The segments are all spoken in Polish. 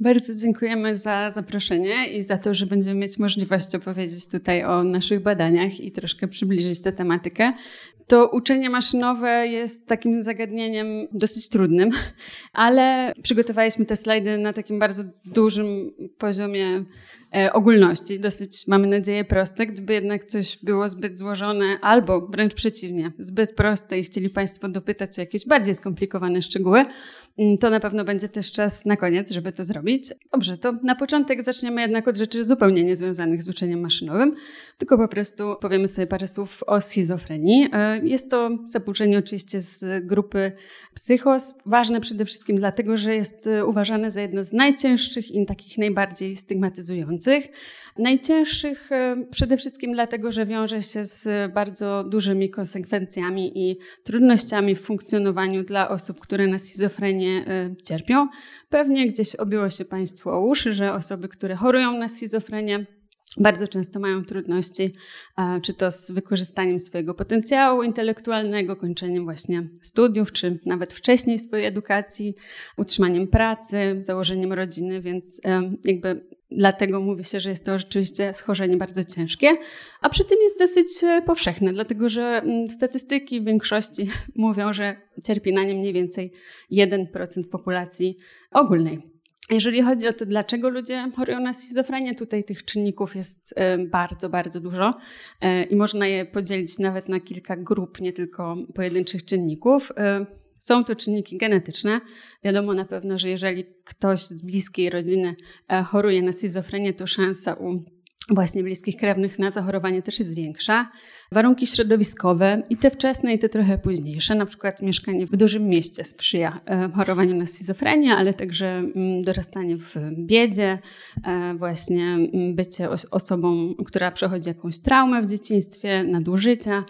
Bardzo dziękujemy za zaproszenie i za to, że będziemy mieć możliwość opowiedzieć tutaj o naszych badaniach i troszkę przybliżyć tę tematykę. To uczenie maszynowe jest takim zagadnieniem dosyć trudnym, ale przygotowaliśmy te slajdy na takim bardzo dużym poziomie ogólności, dosyć, mamy nadzieję, proste. Gdyby jednak coś było zbyt złożone, albo wręcz przeciwnie, zbyt proste i chcieli Państwo dopytać o jakieś bardziej skomplikowane szczegóły, mm, to na pewno będzie też czas na koniec, żeby to zrobić. Dobrze, to na początek zaczniemy jednak od rzeczy zupełnie niezwiązanych z uczeniem maszynowym, tylko po prostu powiemy sobie parę słów o schizofrenii. E, jest to zaburzenie oczywiście z grupy psychos, ważne przede wszystkim dlatego, że jest e, uważane za jedno z najcięższych i takich najbardziej stygmatyzujących. Najcięższych e, przede wszystkim dlatego, że wiąże się z bardzo dużymi konsekwencjami i trudnościami w funkcjonowaniu dla osób, które na schizofrenię cierpią. Pewnie gdzieś obiło się Państwu o uszy, że osoby, które chorują na schizofrenię, bardzo często mają trudności, czy to z wykorzystaniem swojego potencjału intelektualnego, kończeniem właśnie studiów, czy nawet wcześniej swojej edukacji, utrzymaniem pracy, założeniem rodziny, więc jakby dlatego mówi się, że jest to rzeczywiście schorzenie bardzo ciężkie, a przy tym jest dosyć e, powszechne, dlatego że mm, statystyki w większości mówią, że cierpi na nie mniej więcej 1% populacji ogólnej. Jeżeli chodzi o to, dlaczego ludzie chorują na schizofrenię, tutaj tych czynników jest e, bardzo, bardzo dużo e, i można je podzielić nawet na kilka grup, nie tylko pojedynczych czynników. E, są to czynniki genetyczne. Wiadomo na pewno, że jeżeli ktoś z bliskiej rodziny choruje na schizofrenię, to szansa u właśnie bliskich krewnych na zachorowanie też jest większa. Warunki środowiskowe i te wczesne i te trochę późniejsze, na przykład mieszkanie w dużym mieście sprzyja e, chorowaniu na schizofrenię, ale także mm, dorastanie w biedzie, e, właśnie mm, bycie osobą, która przechodzi jakąś traumę w dzieciństwie, nadużycia,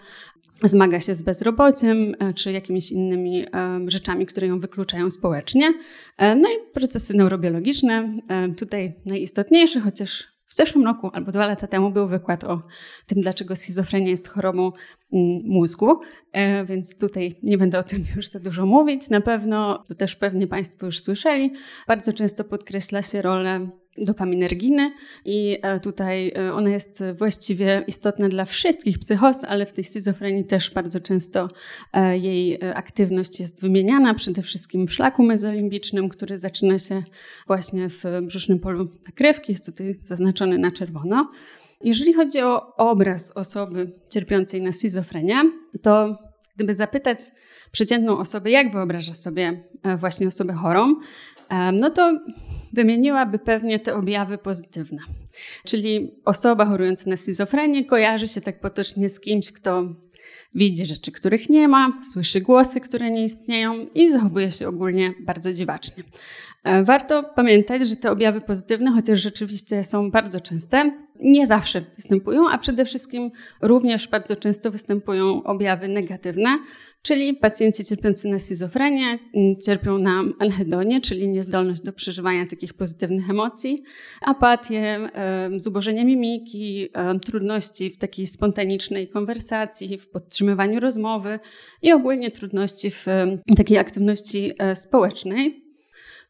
zmaga się z bezrobociem e, czy jakimiś innymi rzeczami, które ją wykluczają społecznie. No i procesy neurobiologiczne, tutaj najistotniejsze, chociaż w zeszłym roku albo dwa lata temu był wykład o tym, dlaczego schizofrenia jest chorobą mm, mózgu, e, więc tutaj nie będę o tym już za dużo mówić. Na pewno, to też pewnie Państwo już słyszeli, bardzo często podkreśla się rolę dopaminerginy i e, tutaj e, ona jest właściwie istotna dla wszystkich psychos, ale w tej schizofrenii też bardzo często e, jej aktywność jest wymieniana, przede wszystkim w szlaku mezolimbicznym, który zaczyna się właśnie w brzusznym polu nakrywki, jest tutaj zaznaczony na czerwono. Jeżeli chodzi o obraz osoby cierpiącej na schizofrenię, to gdyby zapytać przeciętną osobę, jak wyobraża sobie właśnie osobę chorą, no to wymieniłaby pewnie te objawy pozytywne. Czyli osoba chorująca na schizofrenię kojarzy się tak potocznie z kimś, kto widzi rzeczy, których nie ma, słyszy głosy, które nie istnieją i zachowuje się ogólnie bardzo dziwacznie. E, warto pamiętać, że te objawy pozytywne, chociaż rzeczywiście są bardzo częste, nie zawsze występują, a przede wszystkim również bardzo często występują objawy negatywne, czyli pacjenci cierpiący na schizofrenię mm, cierpią na anhedonie, czyli niezdolność do przeżywania takich pozytywnych emocji, apatię, zubożenie mimiki, trudności w takiej spontanicznej konwersacji, w podtrzymywaniu rozmowy i ogólnie trudności w takiej aktywności e, społecznej.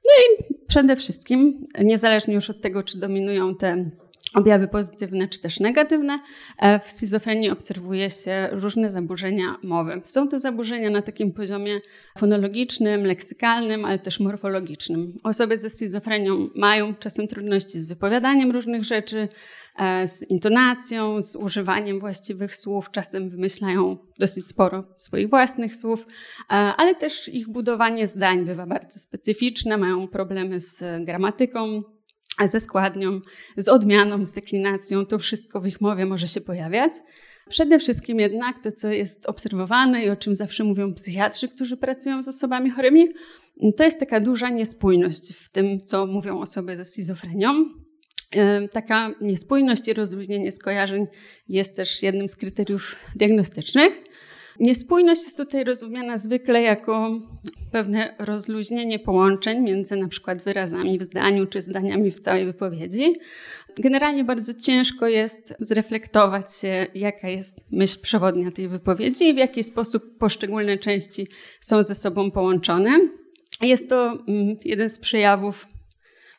No i przede wszystkim, niezależnie już od tego, czy dominują te objawy pozytywne czy też negatywne. E, w schizofrenii obserwuje się różne zaburzenia mowy. Są to zaburzenia na takim poziomie fonologicznym, leksykalnym, ale też morfologicznym. Osoby ze schizofrenią mają czasem trudności z wypowiadaniem różnych rzeczy, e, z intonacją, z używaniem właściwych słów, czasem wymyślają dosyć sporo swoich własnych słów, e, ale też ich budowanie zdań bywa bardzo specyficzne, mają problemy z gramatyką, ze składnią, z odmianą, z deklinacją, to wszystko w ich mowie może się pojawiać. Przede wszystkim jednak to, co jest obserwowane i o czym zawsze mówią psychiatrzy, którzy pracują z osobami chorymi, to jest taka duża niespójność w tym, co mówią osoby ze schizofrenią. Taka niespójność i rozluźnienie skojarzeń jest też jednym z kryteriów diagnostycznych. Niespójność jest tutaj rozumiana zwykle jako pewne rozluźnienie połączeń między na przykład wyrazami w zdaniu czy zdaniami w całej wypowiedzi. Generalnie bardzo ciężko jest zreflektować się, jaka jest myśl przewodnia tej wypowiedzi i w jaki sposób poszczególne części są ze sobą połączone. Jest to mm, jeden z przejawów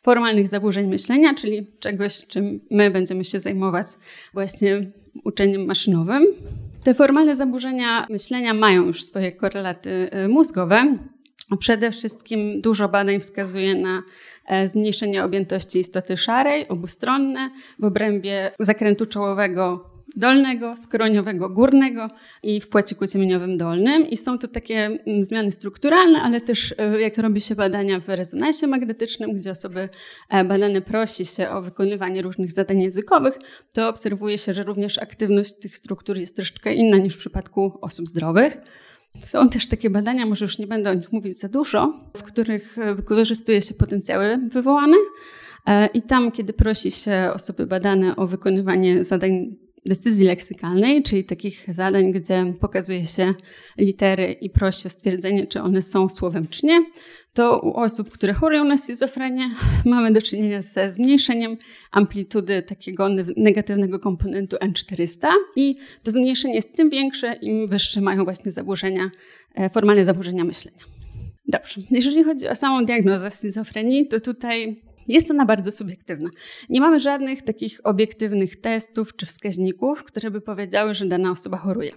formalnych zaburzeń myślenia, czyli czegoś, czym my będziemy się zajmować właśnie uczeniem maszynowym. Te formalne zaburzenia myślenia mają już swoje korelaty y, mózgowe. Przede wszystkim dużo badań wskazuje na e, zmniejszenie objętości istoty szarej, obustronne, w obrębie zakrętu czołowego dolnego, skroniowego górnego i w płaciku ciemieniowym dolnym. I są to takie mm, zmiany strukturalne, ale też e, jak robi się badania w rezonansie magnetycznym, gdzie osoby e, badane prosi się o wykonywanie różnych zadań językowych, to obserwuje się, że również aktywność tych struktur jest troszeczkę inna niż w przypadku osób zdrowych. Są też takie badania, może już nie będę o nich mówić za dużo, w których e, wykorzystuje się potencjały wywołane. I tam, kiedy prosi się osoby badane o wykonywanie zadań decyzji leksykalnej, czyli takich zadań, gdzie pokazuje się litery i prosi o stwierdzenie, czy one są słowem, czy nie, to u osób, które chorują na schizofrenię, mamy do czynienia ze zmniejszeniem amplitudy takiego negatywnego komponentu N400 i to zmniejszenie jest tym większe, im wyższe mają właśnie zaburzenia, e, formalne zaburzenia myślenia. Dobrze, jeżeli chodzi o samą diagnozę schizofrenii, to tutaj jest ona bardzo subiektywna. Nie mamy żadnych takich obiektywnych testów czy wskaźników, które by powiedziały, że dana osoba choruje.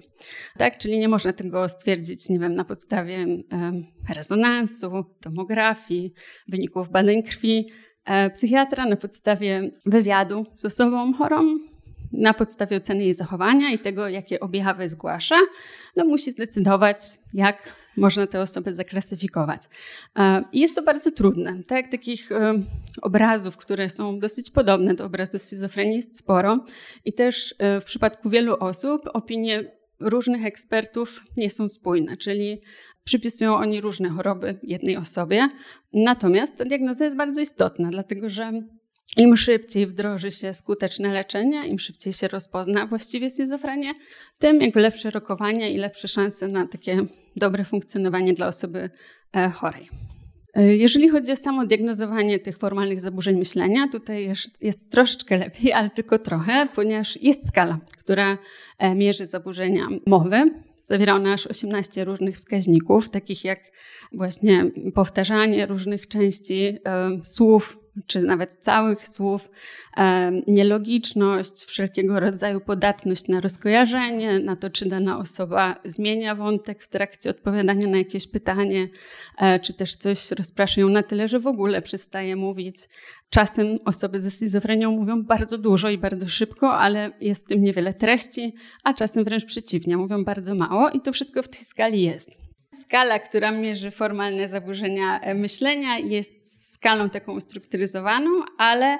Tak, czyli nie można tego stwierdzić, nie wiem, na podstawie rezonansu, tomografii, wyników badań krwi. E, psychiatra na podstawie wywiadu z osobą chorą na podstawie oceny jej zachowania i tego, jakie objawy zgłasza, no musi zdecydować, jak można te osoby zaklasyfikować. E, jest to bardzo trudne. Tak, takich e, obrazów, które są dosyć podobne do obrazu schizofrenii jest sporo i też e, w przypadku wielu osób opinie różnych ekspertów nie są spójne, czyli przypisują oni różne choroby jednej osobie. Natomiast ta diagnoza jest bardzo istotna, dlatego że im szybciej wdroży się skuteczne leczenie, im szybciej się rozpozna właściwie schizofrenię, tym jakby lepsze rokowanie i lepsze szanse na takie dobre funkcjonowanie dla osoby e, chorej. E, jeżeli chodzi o samo diagnozowanie tych formalnych zaburzeń myślenia, tutaj jest, jest, troszeczkę lepiej, ale tylko trochę, ponieważ jest skala, która e, mierzy zaburzenia mowy. Zawiera ona aż 18 różnych wskaźników, takich jak właśnie powtarzanie różnych części słów, czy nawet całych słów, nielogiczność, wszelkiego rodzaju podatność na rozkojarzenie, na to, czy dana osoba zmienia wątek w trakcie odpowiadania na jakieś pytanie, e, czy też coś rozprasza ją na tyle, że w ogóle przestaje mówić. Czasem osoby ze schizofrenią mówią bardzo dużo i bardzo szybko, ale jest w tym niewiele treści, a czasem wręcz przeciwnie, mówią bardzo mało i to wszystko w tej skali jest. Skala, która mierzy formalne zaburzenia e, myślenia, jest skalą taką ustrukturyzowaną, ale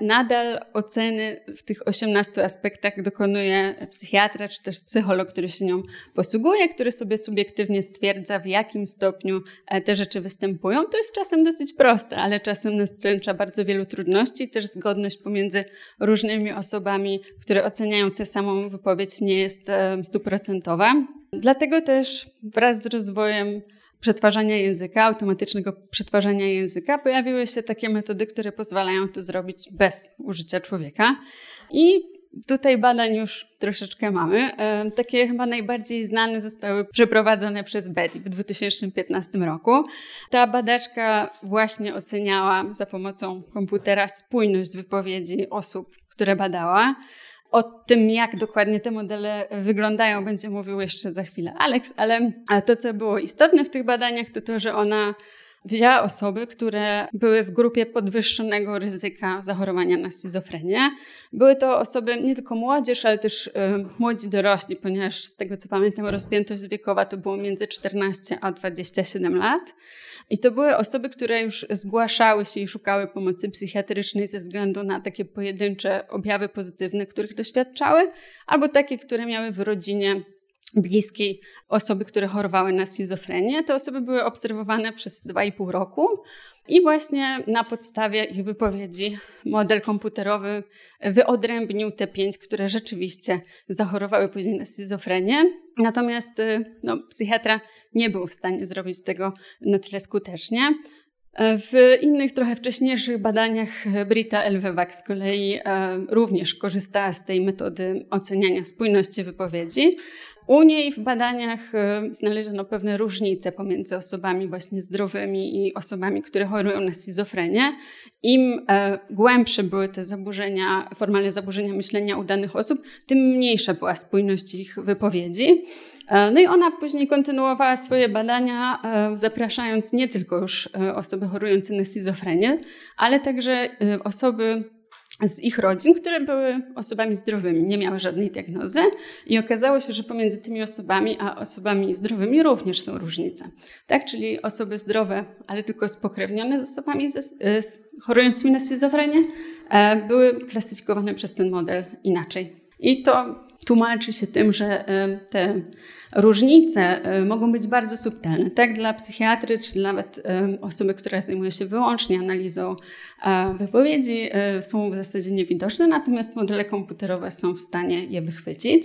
nadal oceny w tych 18 aspektach dokonuje psychiatra czy też psycholog, który się nią posługuje, który sobie subiektywnie stwierdza, w jakim stopniu e, te rzeczy występują. To jest czasem dosyć proste, ale czasem nastręcza bardzo wielu trudności. Też zgodność pomiędzy różnymi osobami, które oceniają tę samą wypowiedź, nie jest stuprocentowa. Dlatego też wraz z rozwojem przetwarzania języka, automatycznego przetwarzania języka, pojawiły się takie metody, które pozwalają to zrobić bez użycia człowieka. I tutaj badań już troszeczkę mamy. E, takie chyba najbardziej znane zostały przeprowadzone przez Betty w 2015 roku. Ta badaczka właśnie oceniała za pomocą komputera spójność wypowiedzi osób, które badała. O tym, jak dokładnie te modele wyglądają, będzie mówił jeszcze za chwilę Alex, ale to, co było istotne w tych badaniach, to to, że ona wzięła osoby, które były w grupie podwyższonego ryzyka zachorowania na schizofrenię. Były to osoby nie tylko młodzież, ale też y, młodzi dorośli, ponieważ z tego co pamiętam, rozpiętość wiekowa to było między 14 a 27 lat. I to były osoby, które już zgłaszały się i szukały pomocy psychiatrycznej ze względu na takie pojedyncze objawy pozytywne, których doświadczały, albo takie, które miały w rodzinie bliskiej osoby, które chorowały na schizofrenię. Te osoby były obserwowane przez 2,5 roku i właśnie na podstawie ich wypowiedzi model komputerowy wyodrębnił te pięć, które rzeczywiście zachorowały później na schizofrenię. Natomiast y, no, psychiatra nie był w stanie zrobić tego na tyle skutecznie. W innych, trochę wcześniejszych badaniach Brita Elwewak z kolei e, również korzystała z tej metody oceniania spójności wypowiedzi. U niej w badaniach e, znaleziono pewne różnice pomiędzy osobami właśnie zdrowymi i osobami, które chorują na schizofrenię. Im e, głębsze były te zaburzenia, formalne zaburzenia myślenia u danych osób, tym mniejsza była spójność ich wypowiedzi. E, no i ona później kontynuowała swoje badania, zapraszając nie tylko już osoby chorujące na schizofrenię, ale także osoby z ich rodzin, które były osobami zdrowymi, nie miały żadnej diagnozy i okazało się, że pomiędzy tymi osobami a osobami zdrowymi również są różnice. Tak, czyli osoby zdrowe, ale tylko spokrewnione z osobami ze, z chorującymi na schizofrenię, e, były klasyfikowane przez ten model inaczej. I to tłumaczy się tym, że e, te różnice e, mogą być bardzo subtelne, tak dla psychiatry, czy nawet e, osoby, która zajmuje się wyłącznie analizą wypowiedzi, są w zasadzie niewidoczne, natomiast modele komputerowe są w stanie je wychwycić.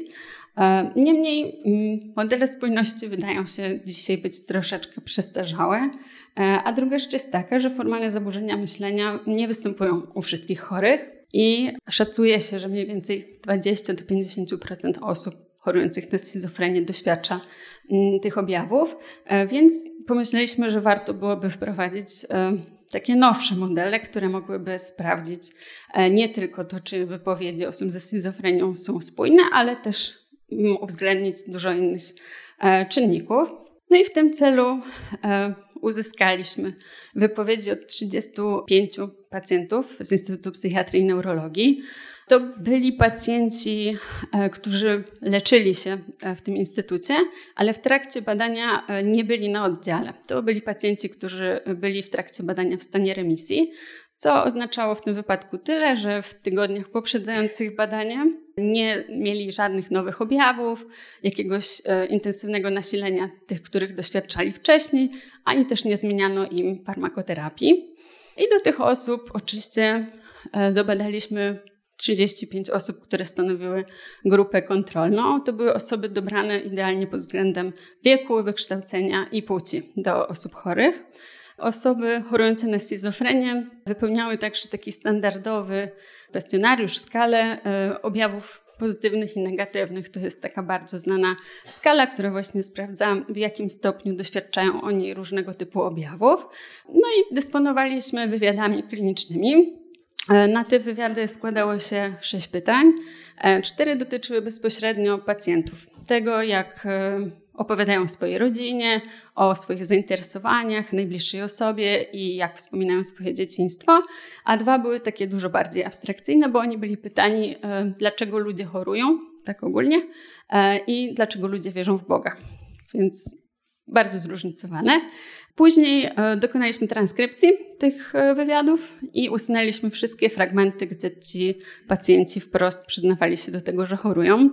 Niemniej mm, modele spójności wydają się dzisiaj być troszeczkę przestarzałe, a druga rzecz jest taka, że formalne zaburzenia myślenia nie występują u wszystkich chorych i szacuje się, że mniej więcej 20-50% osób chorujących na schizofrenię doświadcza mm, tych objawów, e, więc pomyśleliśmy, że warto byłoby wprowadzić e, takie nowsze modele, które mogłyby sprawdzić e, nie tylko to, czy wypowiedzi osób ze schizofrenią są spójne, ale też mm, uwzględnić dużo innych czynników. No i w tym celu uzyskaliśmy wypowiedzi od 35 pacjentów z Instytutu Psychiatrii i Neurologii. To byli pacjenci, e, którzy leczyli się e, w tym instytucie, ale w trakcie badania e, nie byli na oddziale. To byli pacjenci, którzy byli w trakcie badania w stanie remisji, co oznaczało w tym wypadku tyle, że w tygodniach poprzedzających badania nie mieli żadnych nowych objawów, jakiegoś intensywnego nasilenia tych, których doświadczali wcześniej, ani też nie zmieniano im farmakoterapii. I do tych osób oczywiście dobadaliśmy 35 osób, które stanowiły grupę kontrolną. To były osoby dobrane idealnie pod względem wieku, wykształcenia i płci do osób chorych. Osoby chorujące na schizofrenię wypełniały także taki standardowy kwestionariusz, skalę e, objawów pozytywnych i negatywnych. To jest taka bardzo znana skala, która właśnie sprawdza, w jakim stopniu doświadczają oni różnego typu objawów. No i dysponowaliśmy wywiadami klinicznymi, E, na te wywiady składało się sześć pytań. E, cztery dotyczyły bezpośrednio pacjentów. Tego, jak opowiadają o swojej rodzinie, o swoich zainteresowaniach, najbliższej osobie i jak wspominają swoje dzieciństwo, a dwa były takie dużo bardziej abstrakcyjne, bo oni byli pytani, dlaczego ludzie chorują, tak ogólnie, i dlaczego ludzie wierzą w Boga. Więc bardzo zróżnicowane. Później e, dokonaliśmy transkrypcji tych e, wywiadów i usunęliśmy wszystkie fragmenty, gdzie ci pacjenci wprost przyznawali się do tego, że chorują,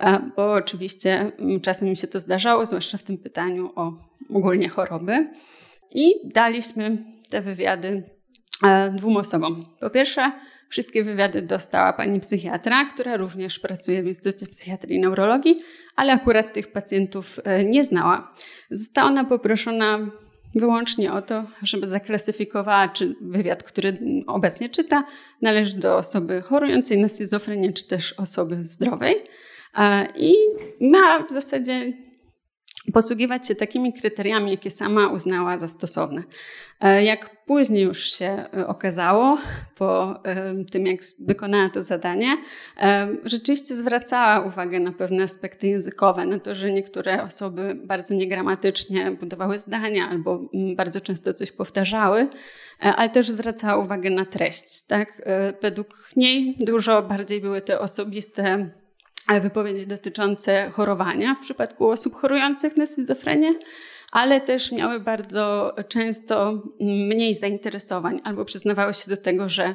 e, bo oczywiście czasem im się to zdarzało, zwłaszcza w tym pytaniu o ogólnie choroby. I daliśmy te wywiady dwóm osobom. Po pierwsze, Wszystkie wywiady dostała pani psychiatra, która również pracuje w Instytucie Psychiatrii i Neurologii, ale akurat tych pacjentów nie znała. Została ona poproszona wyłącznie o to, żeby zaklasyfikowała, czy wywiad, który obecnie czyta, należy do osoby chorującej na schizofrenię, czy też osoby zdrowej. I ma w zasadzie posługiwać się takimi kryteriami, jakie sama uznała za stosowne. E, jak później już się e, okazało, po e, tym jak wykonała to zadanie, rzeczywiście zwracała uwagę na pewne aspekty językowe, na to, że niektóre osoby bardzo niegramatycznie budowały zdania albo mm, bardzo często coś powtarzały, ale też zwracała uwagę na treść. Tak? Według niej dużo bardziej były te osobiste wypowiedzi dotyczące chorowania w przypadku osób chorujących na schizofrenię, ale też miały bardzo często mniej zainteresowań albo przyznawały się do tego, że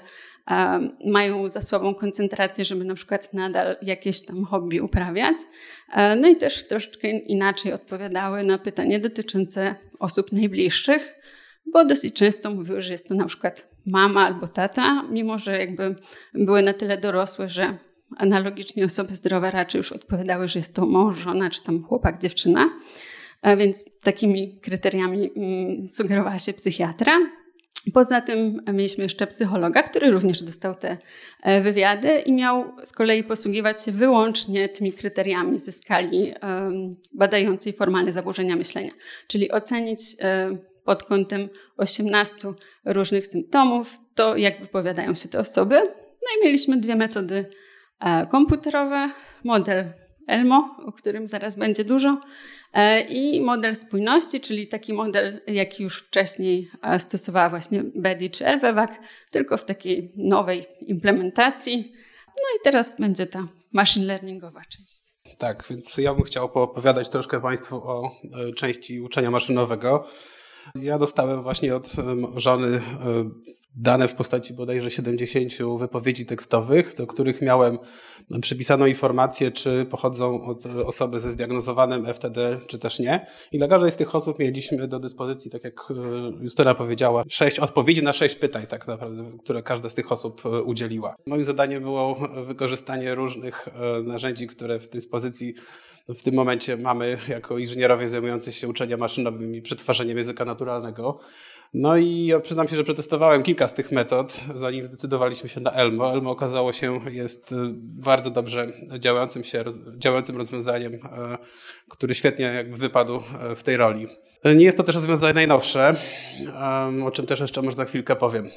mają za słabą koncentrację, żeby na przykład nadal jakieś tam hobby uprawiać. E, no i też troszeczkę inaczej odpowiadały na pytanie dotyczące osób najbliższych, bo dosyć często mówiły, że jest to na przykład mama albo tata, mimo że jakby były na tyle dorosłe, że analogicznie osoby zdrowe raczej już odpowiadały, że jest to mąż, żona czy tam chłopak, dziewczyna. E, więc takimi kryteriami mm, sugerowała się psychiatra. Poza tym mieliśmy jeszcze psychologa, który również dostał te e, wywiady i miał z kolei posługiwać się wyłącznie tymi kryteriami ze skali badającej formalne zaburzenia myślenia, czyli ocenić e, pod kątem 18 różnych symptomów to, jak wypowiadają się te osoby. No i mieliśmy dwie metody komputerowe, model ELMO, o którym zaraz będzie dużo, E, i model spójności, czyli taki model, jaki już wcześniej e, stosowała właśnie Bedi czy Elvewak, tylko w takiej nowej implementacji. No i teraz będzie ta machine learningowa część. Tak, więc ja bym chciał poopowiadać troszkę Państwu o e, części uczenia maszynowego. Ja dostałem właśnie od żony dane w postaci bodajże 70 wypowiedzi tekstowych, do których miałem przypisaną informację, czy pochodzą od osoby ze zdiagnozowanym FTD, czy też nie. I dla każdej z tych osób mieliśmy do dyspozycji, tak jak e, Justyna powiedziała, sześć odpowiedzi na sześć pytań, tak naprawdę, które każda z tych osób e, udzieliła. Moim zadaniem było wykorzystanie różnych e, narzędzi, które w dyspozycji w tym momencie mamy jako inżynierowie zajmujący się uczeniem maszynowym i przetwarzaniem języka naturalnego. No i przyznam się, że przetestowałem kilka z tych metod, zanim zdecydowaliśmy się na Elmo. Elmo okazało się jest y, bardzo dobrze działającym, się, działającym rozwiązaniem, y, który świetnie jakby wypadł y, w tej roli. Nie jest to też rozwiązanie najnowsze, o czym też jeszcze może za chwilkę powiem.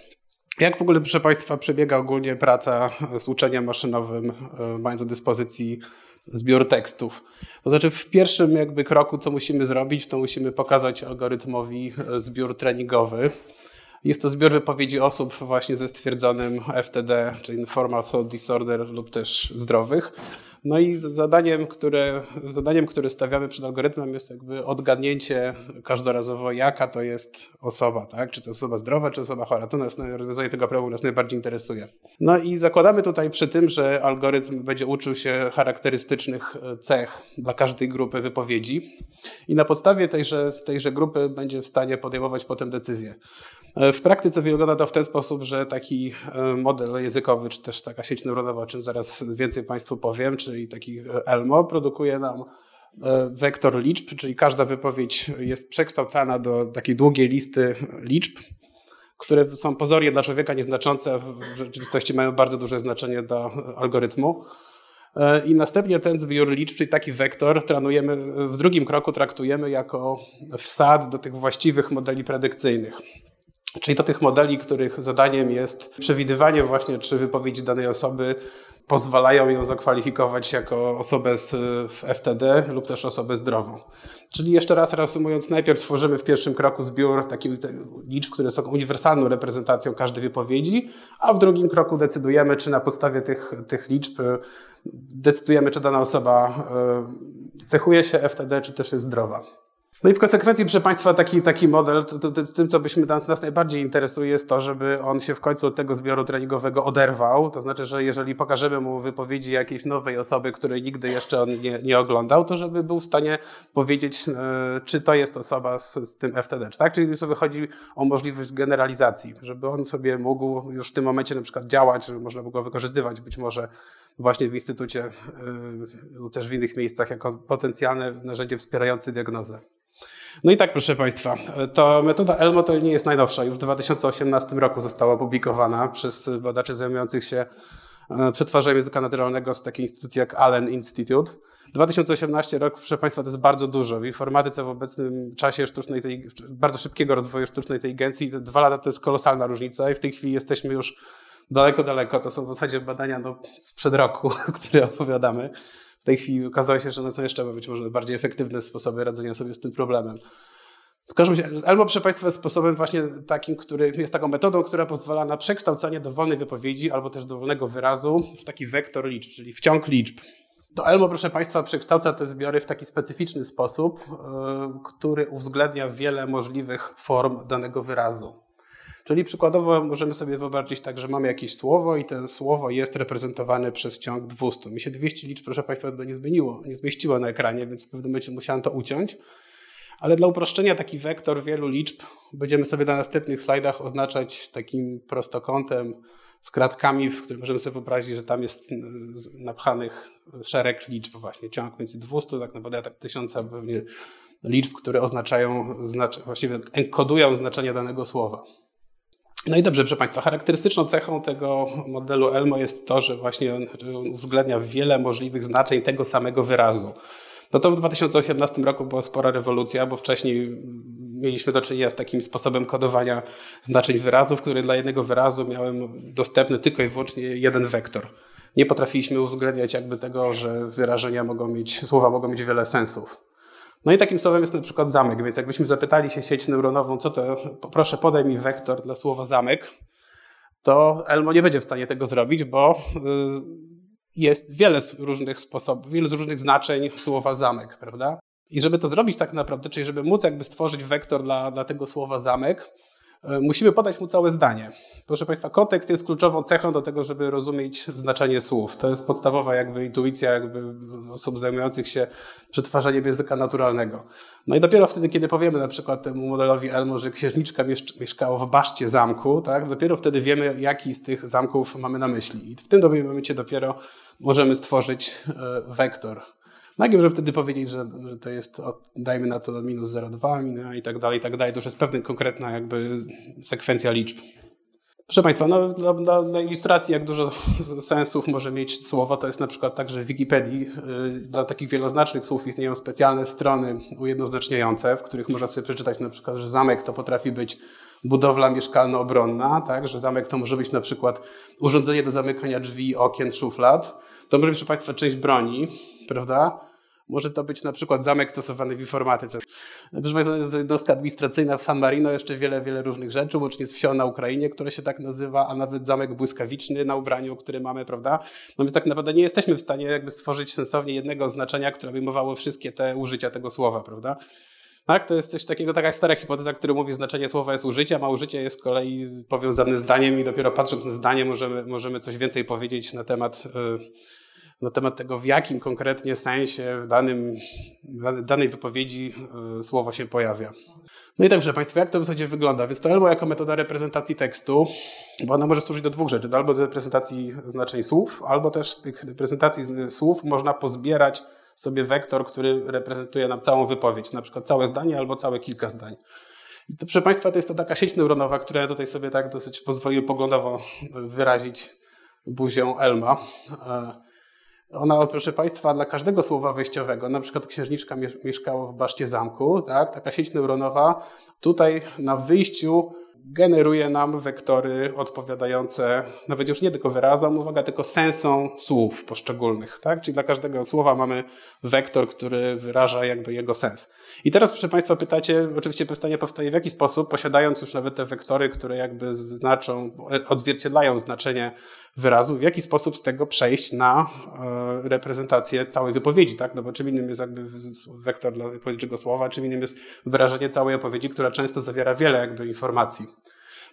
Jak w ogóle, proszę Państwa, przebiega ogólnie praca z uczeniem maszynowym, mając do dyspozycji zbiór tekstów? To znaczy, w pierwszym jakby kroku, co musimy zrobić, to musimy pokazać algorytmowi zbiór treningowy. Jest to zbiór wypowiedzi osób właśnie ze stwierdzonym FTD, czyli Informal Thought Disorder lub też zdrowych. No i zadaniem, które, zadaniem, które stawiamy przed algorytmem jest jakby odgadnięcie każdorazowo, jaka to jest osoba, tak? Czy to osoba zdrowa, czy osoba chora. To nas, rozwiązanie tego problemu nas najbardziej interesuje. No i zakładamy tutaj przy tym, że algorytm będzie uczył się charakterystycznych cech dla każdej grupy wypowiedzi i na podstawie tejże, tejże grupy będzie w stanie podejmować potem decyzje. E, w praktyce wygląda to w ten sposób, że taki e, model językowy, czy też taka sieć neuronowa, o czym zaraz więcej Państwu powiem, czyli taki e, ELMO, produkuje nam wektor liczb, czyli każda wypowiedź jest przekształcana do takiej długiej listy liczb, które są pozornie dla człowieka nieznaczące, w rzeczywistości mają bardzo duże znaczenie dla algorytmu. I następnie ten zbiór liczb, czyli taki wektor, trenujemy, w drugim kroku traktujemy jako wsad do tych właściwych modeli predykcyjnych. Czyli do tych modeli, których zadaniem jest przewidywanie właśnie, czy wypowiedzi danej osoby pozwalają ją zakwalifikować jako osobę z FTD lub też osobę zdrową. Czyli jeszcze raz reasumując, najpierw stworzymy w pierwszym kroku zbiór takich liczb, które są uniwersalną reprezentacją każdej wypowiedzi, a w drugim kroku decydujemy, czy na podstawie tych, tych liczb decydujemy, czy dana osoba e, cechuje się FTD, czy też jest zdrowa. No i w konsekwencji, proszę Państwa, taki, taki model, tym, co byśmy nas, nas najbardziej interesuje, jest to, żeby on się w końcu od tego zbioru treningowego oderwał. To znaczy, że jeżeli pokażemy mu wypowiedzi jakiejś nowej osoby, której nigdy jeszcze on nie, nie oglądał, to żeby był w stanie powiedzieć, e, czy to jest osoba z, z tym FTD. Tak? Czyli sobie chodzi o możliwość generalizacji, żeby on sobie mógł już w tym momencie na przykład działać, żeby można było go wykorzystywać być może właśnie w instytucie e, lub też w innych miejscach jako potencjalne narzędzie wspierające diagnozę. No i tak, proszę Państwa, to metoda ELMO to nie jest najnowsza. Już w 2018 roku została opublikowana przez badaczy zajmujących się e, przetwarzaniem języka naturalnego z takiej instytucji jak Allen Institute. 2018 rok, proszę Państwa, to jest bardzo dużo. W informatyce w obecnym czasie sztucznej, bardzo szybkiego rozwoju sztucznej inteligencji, dwa lata to jest kolosalna różnica i w tej chwili jesteśmy już daleko, daleko. To są w zasadzie badania no, sprzed roku, które opowiadamy w tej chwili okazało się, że one są jeszcze być może bardziej efektywne sposoby radzenia sobie z tym problemem. W każdym razie, albo proszę Państwa, jest sposobem właśnie takim, który jest taką metodą, która pozwala na przekształcanie dowolnej wypowiedzi albo też dowolnego wyrazu w taki wektor liczb, czyli w ciąg liczb. To Elmo, proszę Państwa, przekształca te zbiory w taki specyficzny sposób, który uwzględnia wiele możliwych form danego wyrazu. Czyli przykładowo możemy sobie wyobrazić tak, że mamy jakieś słowo i to słowo jest reprezentowane przez ciąg 200. Mi się 200 liczb, proszę Państwa, to nie zmieniło, nie zmieściło na ekranie, więc w pewnym momencie musiałem to uciąć. Ale dla uproszczenia taki wektor wielu liczb będziemy sobie na następnych slajdach oznaczać takim prostokątem z kratkami, w którym możemy sobie wyobrazić, że tam jest napchanych szereg liczb właśnie, ciąg między 200, tak naprawdę tak tysiąca pewnie liczb, które oznaczają, właściwie enkodują znaczenie danego słowa. No i dobrze, proszę Państwa, charakterystyczną cechą tego modelu Elmo jest to, że właśnie on uwzględnia wiele możliwych znaczeń tego samego wyrazu. No to w 2018 roku była spora rewolucja, bo wcześniej mieliśmy do czynienia z takim sposobem kodowania znaczeń wyrazów, który dla jednego wyrazu miałem dostępny tylko i wyłącznie jeden wektor. Nie potrafiliśmy uwzględniać jakby tego, że wyrażenia mogą mieć, słowa mogą mieć wiele sensów. No i takim słowem jest na przykład zamek, więc jakbyśmy zapytali się sieć neuronową, co to, proszę podaj mi wektor dla słowa zamek, to Elmo nie będzie w stanie tego zrobić, bo y, jest wiele różnych sposobów, wiele różnych znaczeń słowa zamek, prawda? I żeby to zrobić tak naprawdę, czyli żeby móc jakby stworzyć wektor dla, dla tego słowa zamek, musimy podać mu całe zdanie. Proszę Państwa, kontekst jest kluczową cechą do tego, żeby rozumieć znaczenie słów. To jest podstawowa jakby intuicja jakby osób zajmujących się przetwarzaniem języka naturalnego. No i dopiero wtedy, kiedy powiemy na przykład temu modelowi Elmo, że księżniczka mieszkała w baszcie zamku, tak, dopiero wtedy wiemy, jaki z tych zamków mamy na myśli. I w tym momencie dopiero możemy stworzyć e, wektor Mogę może wtedy powiedzieć, że, że to jest, od, dajmy na to minus 0,2 i tak dalej, i tak dalej. To już jest pewna konkretna jakby sekwencja liczb. Proszę Państwa, no, ilustracji, jak dużo sensów może mieć słowo, to jest na przykład tak, że w Wikipedii yy, dla takich wieloznacznych słów istnieją specjalne strony ujednoznaczniające, w których można sobie przeczytać na przykład, że zamek to potrafi być budowla mieszkalno-obronna, tak? że zamek to może być na przykład urządzenie do zamykania drzwi, okien, szuflad. To może być, proszę Państwa, część broni, prawda? Może to być na przykład zamek stosowany w informatyce. Proszę Państwa, jest jednostka administracyjna w San Marino, jeszcze wiele, wiele różnych rzeczy, łącznie z wsią na Ukrainie, które się tak nazywa, a nawet zamek błyskawiczny na ubraniu, który mamy, prawda? No więc tak naprawdę nie jesteśmy w stanie jakby stworzyć sensownie jednego znaczenia, które obejmowało wszystkie te użycia tego słowa, prawda? Tak, to jest coś takiego, taka stara hipoteza, która mówi, że znaczenie słowa jest użyciem, a użycie jest z kolei powiązane zdaniem i dopiero patrząc na zdanie możemy, możemy coś więcej powiedzieć na temat yy, na temat tego, w jakim konkretnie sensie w, danym, w danej wypowiedzi y, słowo się pojawia. No i dobrze, Państwo, jak to w zasadzie wygląda? Więc to albo jako metoda reprezentacji tekstu, bo ona może służyć do dwóch rzeczy. Albo do reprezentacji znaczeń słów, albo też z tych reprezentacji słów można pozbierać sobie wektor, który reprezentuje nam całą wypowiedź, na przykład całe zdanie albo całe kilka zdań. I to, proszę Państwa, to jest to taka sieć neuronowa, która tutaj sobie tak dosyć pozwolił poglądowo wyrazić buzią Elma. Ona, proszę Państwa, dla każdego słowa wejściowego, na przykład księżniczka mieszkała w baszcie zamku, tak? taka sieć neuronowa, tutaj na wyjściu generuje nam wektory odpowiadające nawet już nie tylko wyrazom, uwaga, tylko sensom słów poszczególnych. Tak? Czyli dla każdego słowa mamy wektor, który wyraża jakby jego sens. I teraz, proszę Państwa, pytacie, oczywiście pytanie powstaje w jaki sposób, posiadając już nawet te wektory, które jakby znaczą, odzwierciedlają znaczenie wyrazu, w jaki sposób z tego przejść na e, reprezentację całej wypowiedzi, tak? No bo czym innym jest jakby wektor dla pojedynczego słowa, czym innym jest wyrażenie całej opowiedzi, która często zawiera wiele jakby informacji.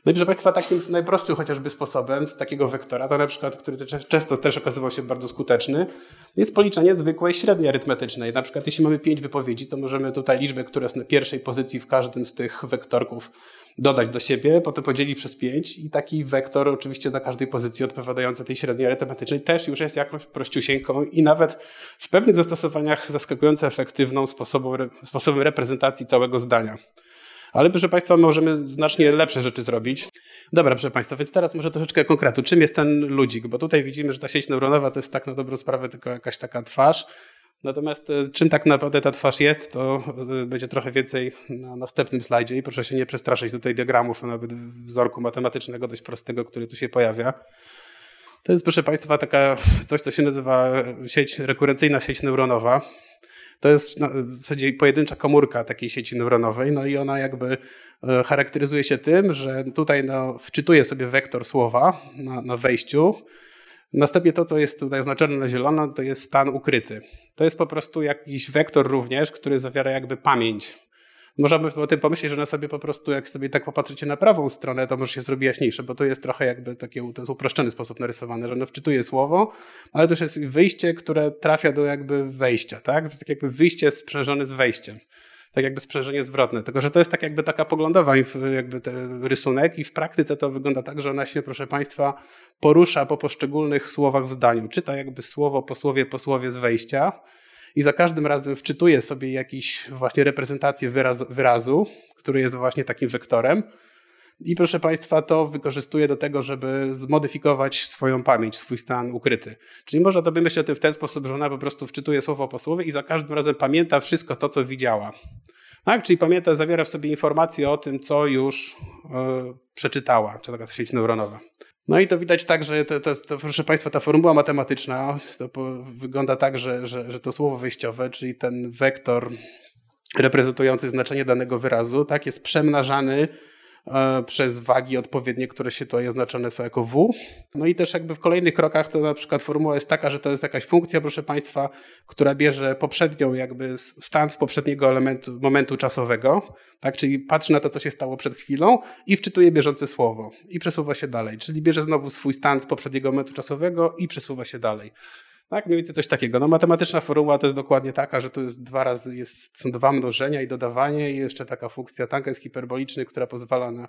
No i proszę Państwa, takim najprostszym chociażby sposobem z takiego wektora, to na przykład, który często też okazywał się bardzo skuteczny, jest policzenie zwykłej średniej arytmetycznej. Na przykład jeśli mamy pięć wypowiedzi, to możemy tutaj liczbę, która jest na pierwszej pozycji w każdym z tych wektorków dodać do siebie, potem podzielić przez pięć i taki wektor oczywiście na każdej pozycji odpowiadający tej średniej arytmetycznej też już jest jakąś prościusieńką i nawet w pewnych zastosowaniach zaskakująco efektywną sposobem, sposobem reprezentacji całego zdania. Ale proszę Państwa, możemy znacznie lepsze rzeczy zrobić. Dobra, proszę Państwa, więc teraz może troszeczkę konkretu. Czym jest ten ludzik? Bo tutaj widzimy, że ta sieć neuronowa to jest tak na dobrą sprawę tylko jakaś taka twarz. Natomiast e, czym tak naprawdę ta twarz jest, to e, będzie trochę więcej na następnym slajdzie i proszę się nie przestraszyć tutaj diagramów, a nawet wzorku matematycznego dość prostego, który tu się pojawia. To jest, proszę Państwa, taka coś, co się nazywa sieć, rekurencyjna sieć neuronowa. To jest w zasadzie pojedyncza komórka takiej sieci neuronowej, no i ona jakby e, charakteryzuje się tym, że tutaj no, wczytuje sobie wektor słowa na, na wejściu, Następnie to, co jest tutaj oznaczone na zielono, to jest stan ukryty. To jest po prostu jakiś wektor również, który zawiera jakby pamięć. Można by o tym pomyśleć, że na sobie po prostu, jak sobie tak popatrzycie na prawą stronę, to może się zrobi jaśniejsze, bo to jest trochę jakby taki to jest uproszczony sposób narysowane, że ono wczytuje słowo, ale to też jest wyjście, które trafia do jakby wejścia, tak? To jest tak jakby wyjście sprzężone z wejściem tak jakby sprzężenie zwrotne. Tylko, że to jest tak jakby taka poglądowa jakby rysunek i w praktyce to wygląda tak, że ona się, proszę Państwa, porusza po poszczególnych słowach w zdaniu. Czyta jakby słowo po słowie po słowie z wejścia i za każdym razem wczytuje sobie jakiś właśnie reprezentację wyrazu, wyrazu który jest właśnie takim wektorem. I proszę Państwa, to wykorzystuje do tego, żeby zmodyfikować swoją pamięć, swój stan ukryty. Czyli można to myśleć o tym w ten sposób, że ona po prostu wczytuje słowo po słowie i za każdym razem pamięta wszystko to, co widziała. Tak? Czyli pamięta, zawiera w sobie informacje o tym, co już yy, przeczytała, czy taka sieć neuronowa. No i to widać tak, że to, to, to, proszę Państwa, ta formuła matematyczna to po, wygląda tak, że, że, że to słowo wejściowe, czyli ten wektor reprezentujący znaczenie danego wyrazu, tak, jest przemnażany przez wagi odpowiednie, które się tutaj oznaczone są jako W. No i też jakby w kolejnych krokach to na przykład formuła jest taka, że to jest jakaś funkcja, proszę Państwa, która bierze poprzednią jakby stan z poprzedniego elementu, momentu czasowego, tak, czyli patrzy na to, co się stało przed chwilą i wczytuje bieżące słowo i przesuwa się dalej, czyli bierze znowu swój stan z poprzedniego momentu czasowego i przesuwa się dalej. Tak, mniej więcej coś takiego. No, matematyczna formuła to jest dokładnie taka, że to jest dwa razy, jest, są dwa mnożenia i dodawanie i jeszcze taka funkcja tangens hiperboliczny, która pozwala na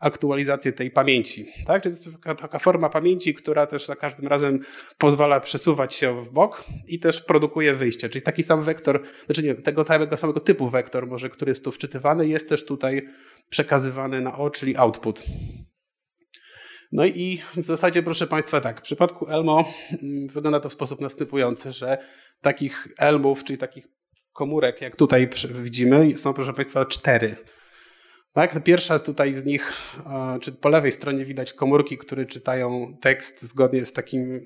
aktualizację tej pamięci. Tak? Czyli to jest taka, taka, forma pamięci, która też za każdym razem pozwala przesuwać się w bok i też produkuje wyjście. Czyli taki sam wektor, znaczy nie, tego, tego samego typu wektor, może, który jest tu wczytywany, jest też tutaj przekazywany na O, czyli output. No i w zasadzie, proszę Państwa, tak, w przypadku Elmo mm, wygląda to w sposób następujący, że takich Elmów, czyli takich komórek, jak tutaj widzimy, są, proszę Państwa, cztery. Tak? Pierwsza tutaj z nich, czy po lewej stronie widać komórki, które czytają tekst zgodnie z takim y,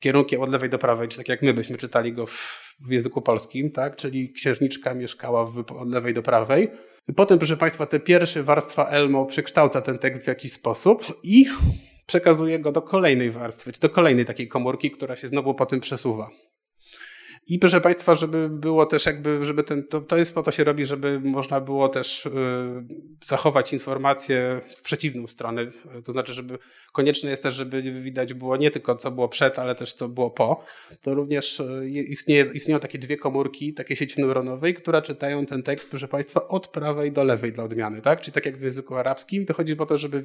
kierunkiem od lewej do prawej, czy tak jak my byśmy czytali go w, języku polskim, tak? czyli księżniczka mieszkała od lewej do prawej. Potem, proszę Państwa, te pierwsze warstwa Elmo przekształca ten tekst w jakiś sposób i przekazuje go do kolejnej warstwy, czy do kolejnej takiej komórki, która się znowu po tym przesuwa. I proszę Państwa, żeby było też jakby, żeby ten, to, to jest po to się robi, żeby można było też y, zachować informacje w przeciwną stronę. To znaczy, żeby konieczne jest też, żeby widać było nie tylko co było przed, ale też co było po. To również y, istnieje, istnieją takie dwie komórki, takie sieci neuronowej, które czytają ten tekst, proszę Państwa, od prawej do lewej dla odmiany, tak? Czyli tak jak w języku arabskim, to chodzi o to, żeby,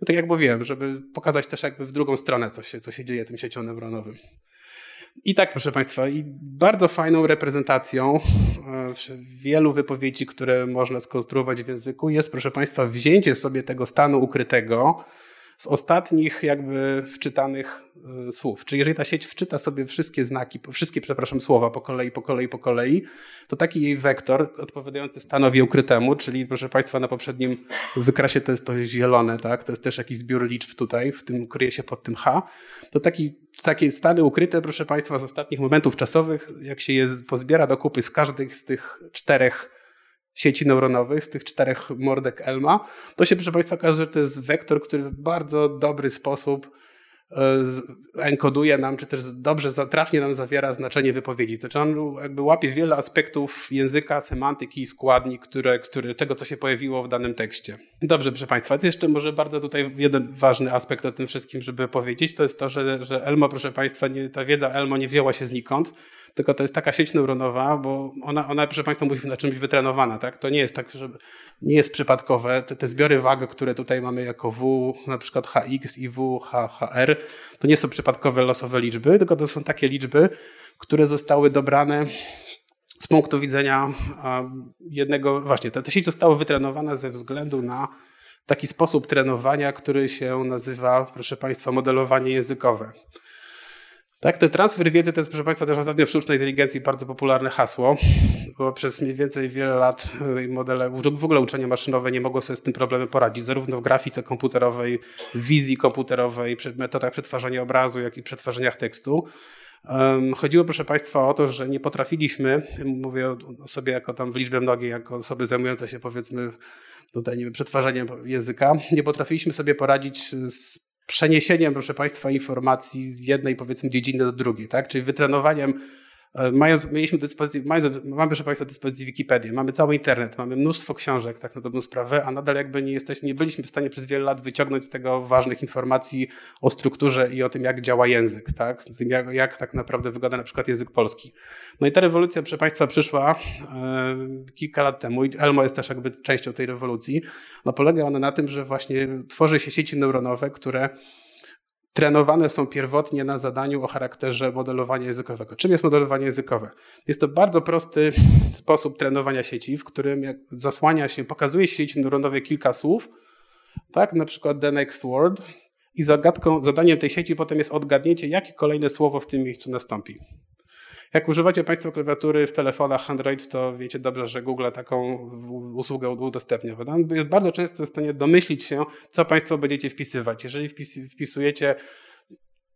no tak jak mówiłem, żeby pokazać też jakby w drugą stronę, co się, co się dzieje tym siecią neuronowym. I tak, proszę Państwa, i bardzo fajną reprezentacją e, wielu wypowiedzi, które można skonstruować w języku, jest, proszę Państwa, wzięcie sobie tego stanu ukrytego z ostatnich jakby wczytanych słów. Czyli jeżeli ta sieć wczyta sobie wszystkie znaki, wszystkie, przepraszam, słowa po kolei, po kolei, po kolei, to taki jej wektor odpowiadający stanowi ukrytemu, czyli proszę Państwa na poprzednim wykrasie to jest to zielone, tak? To jest też jakiś zbiór liczb tutaj, w tym kryje się pod tym H. To taki, takie stany ukryte, proszę Państwa, z ostatnich momentów czasowych, jak się je pozbiera do kupy z każdych z tych czterech sieci neuronowych, z tych czterech mordek Elma, to się, proszę Państwa, okaże, że to jest wektor, który w bardzo dobry sposób E, enkoduje nam, czy też dobrze, trafnie nam zawiera znaczenie wypowiedzi. To znaczy on jakby łapie wiele aspektów języka, semantyki i składni, które, które, tego, co się pojawiło w danym tekście. Dobrze, proszę Państwa, jeszcze może bardzo tutaj jeden ważny aspekt o tym wszystkim, żeby powiedzieć, to jest to, że, że Elmo, proszę Państwa, nie, ta wiedza Elmo nie wzięła się znikąd, tylko to jest taka sieć neuronowa, bo ona, ona proszę Państwa, musi być na czymś wytrenowana. Tak? To nie jest tak, że nie jest przypadkowe. Te, te zbiory wag, które tutaj mamy jako W, na przykład HX i W, HR, to nie są przypadkowe losowe liczby, tylko to są takie liczby, które zostały dobrane z punktu widzenia jednego, właśnie, ta sieć została wytrenowana ze względu na taki sposób trenowania, który się nazywa, proszę Państwa, modelowanie językowe. Tak, ten transfer wiedzy to jest, proszę Państwa, też ostatnio w sztucznej inteligencji bardzo popularne hasło, bo przez mniej więcej wiele lat y, modele, w ogóle uczenie maszynowe nie mogło sobie z tym problemem poradzić, zarówno w grafice komputerowej, w wizji komputerowej, metodach przetwarzania obrazu, jak i przetwarzaniach tekstu. Chodziło, proszę Państwa, o to, że nie potrafiliśmy, mówię o sobie jako tam w liczbie mnogiej, jako osoby zajmujące się powiedzmy tutaj nie wiem, przetwarzaniem języka, nie potrafiliśmy sobie poradzić z przeniesieniem, proszę Państwa, informacji z jednej, powiedzmy, dziedziny do drugiej, tak? czyli wytrenowaniem mając, mieliśmy dyspozycji, mając, mamy, proszę Państwa, dyspozycji Wikipedię, mamy cały internet, mamy mnóstwo książek, tak na dobrą sprawę, a nadal jakby nie jesteśmy, nie byliśmy w stanie przez wiele lat wyciągnąć z tego ważnych informacji o strukturze i o tym, jak działa język, tak? Tym, jak, jak tak naprawdę wygląda na przykład język polski. No i ta rewolucja, proszę Państwa, przyszła e, kilka lat temu i Elmo jest też jakby częścią tej rewolucji. No polega ona na tym, że właśnie tworzy się sieci neuronowe, które trenowane są pierwotnie na zadaniu o charakterze modelowania językowego. Czym jest modelowanie językowe? Jest to bardzo prosty sposób trenowania sieci, w którym zasłania się, pokazuje się sieci neuronowej kilka słów, tak, na przykład the next word i zagadką, zadaniem tej sieci potem jest odgadnięcie, jakie kolejne słowo w tym miejscu nastąpi. Jak używacie Państwo klawiatury w telefonach Android, to wiecie dobrze, że Google taką usługę udostępnia. bardzo często jest w stanie domyślić się, co Państwo będziecie wpisywać. Jeżeli wpisujecie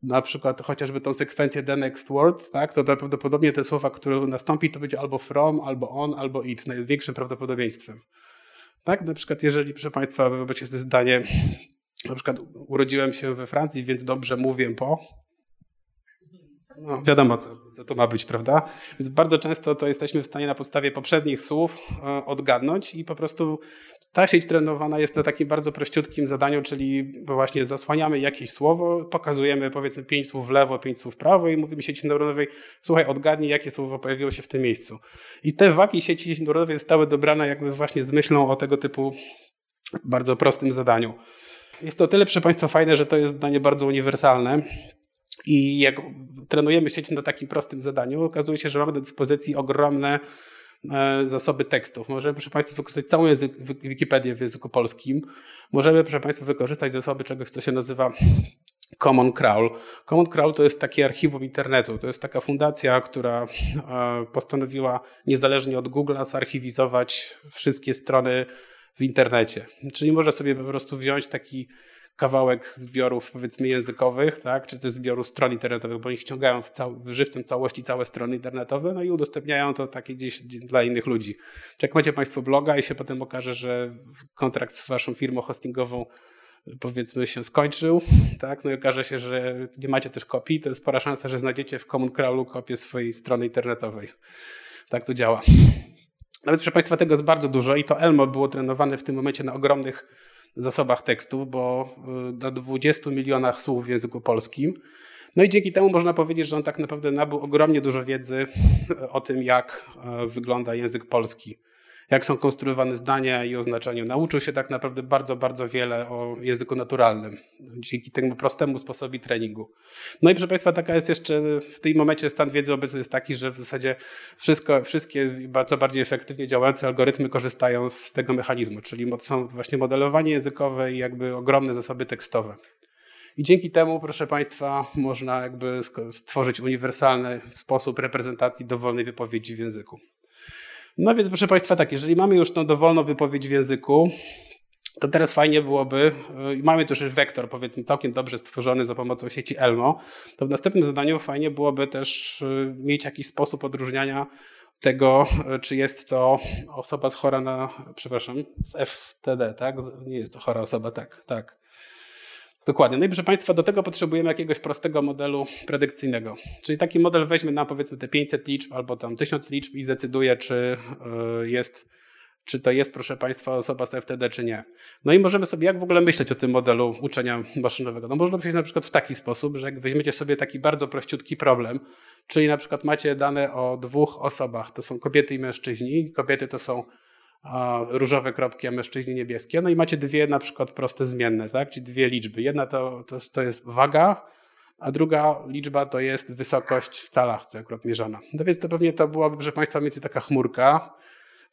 na przykład chociażby tą sekwencję the next word, tak, to prawdopodobnie te słowa, które nastąpi, to będzie albo from, albo on, albo it, największym prawdopodobieństwem. Tak, na przykład jeżeli, proszę Państwa, wyobraźcie sobie zdanie, na przykład urodziłem się we Francji, więc dobrze mówię po, no, wiadomo, co, co, to ma być, prawda? Więc bardzo często to jesteśmy w stanie na podstawie poprzednich słów e, odgadnąć i po prostu ta sieć trenowana jest na takim bardzo prościutkim zadaniu, czyli właśnie zasłaniamy jakieś słowo, pokazujemy powiedzmy pięć słów w lewo, pięć słów w prawo i mówimy sieci neuronowej, słuchaj, odgadnij, jakie słowo pojawiło się w tym miejscu. I te wagi sieci neuronowej zostały dobrane jakby właśnie z myślą o tego typu bardzo prostym zadaniu. Jest to tyle, proszę Państwa, fajne, że to jest zdanie bardzo uniwersalne. I jak trenujemy sieć na takim prostym zadaniu, okazuje się, że mamy do dyspozycji ogromne e, zasoby tekstów. Możemy, proszę Państwa, wykorzystać całą język, Wikipedię w języku polskim. Możemy, proszę Państwa, wykorzystać zasoby czegoś, co się nazywa Common Crawl. Common Crawl to jest takie archiwum internetu. To jest taka fundacja, która e, postanowiła niezależnie od Google'a zarchiwizować wszystkie strony w internecie. Czyli można sobie po prostu wziąć taki kawałek zbiorów powiedzmy językowych, tak, czy też zbioru stron internetowych, bo oni ściągają w, cał, żywcem całości całe strony internetowe, no i udostępniają to takie gdzieś dla innych ludzi. Czy jak macie Państwo bloga i się potem okaże, że kontrakt z Waszą firmą hostingową powiedzmy się skończył, tak, no i okaże się, że nie macie też kopii, to jest spora szansa, że znajdziecie w Common Crawlu kopię swojej strony internetowej. Tak to działa. Nawet proszę Państwa, tego jest bardzo dużo i to Elmo było trenowane w tym momencie na ogromnych zasobach tekstów, bo y, na 20 milionach słów w języku polskim. No i dzięki temu można powiedzieć, że on tak naprawdę nabył ogromnie dużo wiedzy o tym, jak e, wygląda język polski jak są konstruowane zdania i oznaczeniu. Nauczył się tak naprawdę bardzo, bardzo wiele o języku naturalnym dzięki temu prostemu sposobowi treningu. No i proszę Państwa, taka jest jeszcze w tym momencie stan wiedzy obecny jest taki, że w zasadzie wszystko, wszystkie bardzo bardziej efektywnie działające algorytmy korzystają z tego mechanizmu, czyli są właśnie modelowanie językowe i jakby ogromne zasoby tekstowe. I dzięki temu, proszę Państwa, można jakby stworzyć uniwersalny sposób reprezentacji dowolnej wypowiedzi w języku. No więc proszę Państwa tak, jeżeli mamy już tą dowolną wypowiedź w języku, to teraz fajnie byłoby, y, mamy też już wektor powiedzmy całkiem dobrze stworzony za pomocą sieci Elmo, to w następnym zadaniu fajnie byłoby też y, mieć jakiś sposób odróżniania tego, y, czy jest to osoba chora na, przepraszam, z FTD, tak? Nie jest to chora osoba, tak, tak. Dokładnie. No i proszę Państwa, do tego potrzebujemy jakiegoś prostego modelu predykcyjnego. Czyli taki model weźmie nam powiedzmy te 500 liczb albo tam 1000 liczb i zdecyduje, czy e, jest czy to jest, proszę Państwa, osoba z FTD, czy nie. No i możemy sobie, jak w ogóle myśleć o tym modelu uczenia maszynowego? No można myśleć na przykład w taki sposób, że jak weźmiecie sobie taki bardzo prościutki problem, czyli na przykład macie dane o dwóch osobach, to są kobiety i mężczyźni. Kobiety to są różowe kropki, a mężczyźni niebieskie. No i macie dwie na przykład proste zmienne, tak? czyli dwie liczby. Jedna to, to, to jest waga, a druga liczba to jest wysokość w calach, to akurat mierzona. No więc to pewnie to byłaby, proszę Państwa, mieć taka chmurka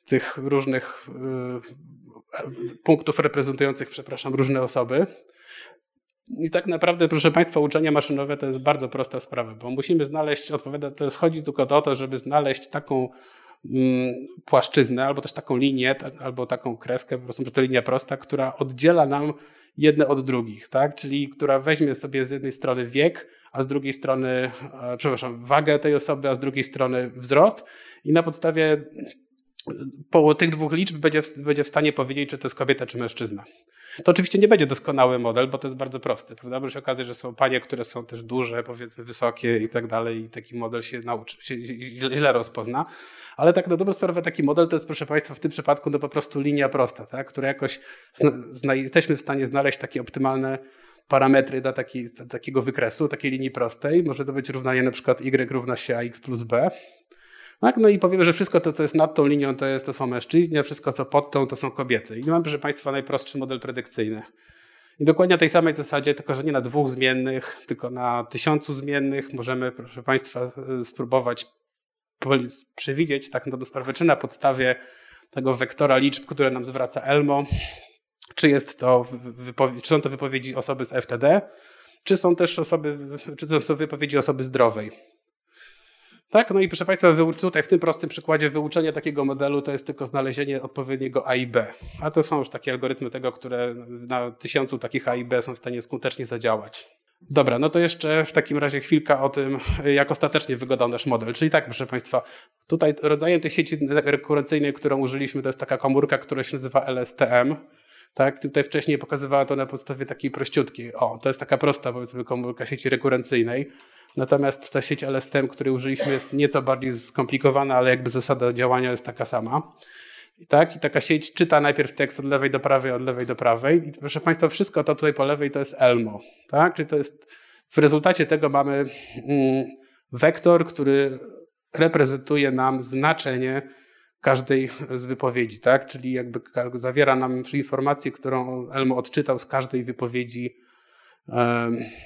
tych różnych y, punktów reprezentujących, przepraszam, różne osoby. I tak naprawdę, proszę Państwa, uczenie maszynowe to jest bardzo prosta sprawa, bo musimy znaleźć, odpowiada, to jest chodzi tylko o to, żeby znaleźć taką płaszczyznę, albo też taką linię, albo taką kreskę, po prostu to linia prosta, która oddziela nam jedne od drugich, tak? czyli która weźmie sobie z jednej strony wiek, a z drugiej strony, e, przepraszam, wagę tej osoby, a z drugiej strony wzrost i na podstawie po tych dwóch liczb będzie będzie w stanie powiedzieć, czy to jest kobieta, czy mężczyzna. To oczywiście nie będzie doskonały model, bo to jest bardzo prosty, prawda? Bo się okazuje, że są panie, które są też duże, powiedzmy wysokie i tak dalej i taki model się nauczy, się źle rozpozna. Ale tak na dobrą sprawę taki model to jest, proszę Państwa, w tym przypadku no po prostu linia prosta, tak? która jakoś zna, jesteśmy w stanie znaleźć takie optymalne parametry dla, taki, takiego wykresu, takiej linii prostej. Może to być równanie na przykład y równa się ax plus b. Tak? No i powiemy, że wszystko to, co jest nad tą linią, to, jest, to są mężczyźni, a wszystko, co pod tą, to są kobiety. I mamy, proszę Państwa, najprostszy model predykcyjny. I dokładnie na tej samej zasadzie, tylko że nie na dwóch zmiennych, tylko na tysiącu zmiennych, możemy, proszę Państwa, spróbować przewidzieć tak na sprawę, czy na podstawie tego wektora liczb, które nam zwraca Elmo, czy, jest to czy są to wypowiedzi osoby z FTD, czy są też osoby, czy to są wypowiedzi osoby zdrowej. Tak, no i proszę Państwa, tutaj w tym prostym przykładzie wyuczenie takiego modelu to jest tylko znalezienie odpowiedniego A i B. A to są już takie algorytmy tego, które na tysiącu takich A i B są w stanie skutecznie zadziałać. Dobra, no to jeszcze w takim razie chwilka o tym, jak ostatecznie wyglądał nasz model. Czyli tak, proszę Państwa, tutaj rodzajem tej sieci rekurencyjnej, którą użyliśmy, to jest taka komórka, która się nazywa LSTM. Tak, tutaj wcześniej pokazywała to na podstawie takiej prościutkiej. O, to jest taka prosta, powiedzmy, komórka sieci rekurencyjnej. Natomiast ta sieć LSTM, której użyliśmy, jest nieco bardziej skomplikowana, ale jakby zasada działania jest taka sama. Tak, i taka sieć czyta najpierw tekst od lewej do prawej, od lewej do prawej. I proszę Państwa, wszystko to tutaj po lewej to jest Elmo. Tak? Czyli to jest, w rezultacie tego mamy mm, wektor, który reprezentuje nam znaczenie każdej z wypowiedzi, tak? Czyli jakby zawiera nam informację, którą Elmo odczytał z każdej wypowiedzi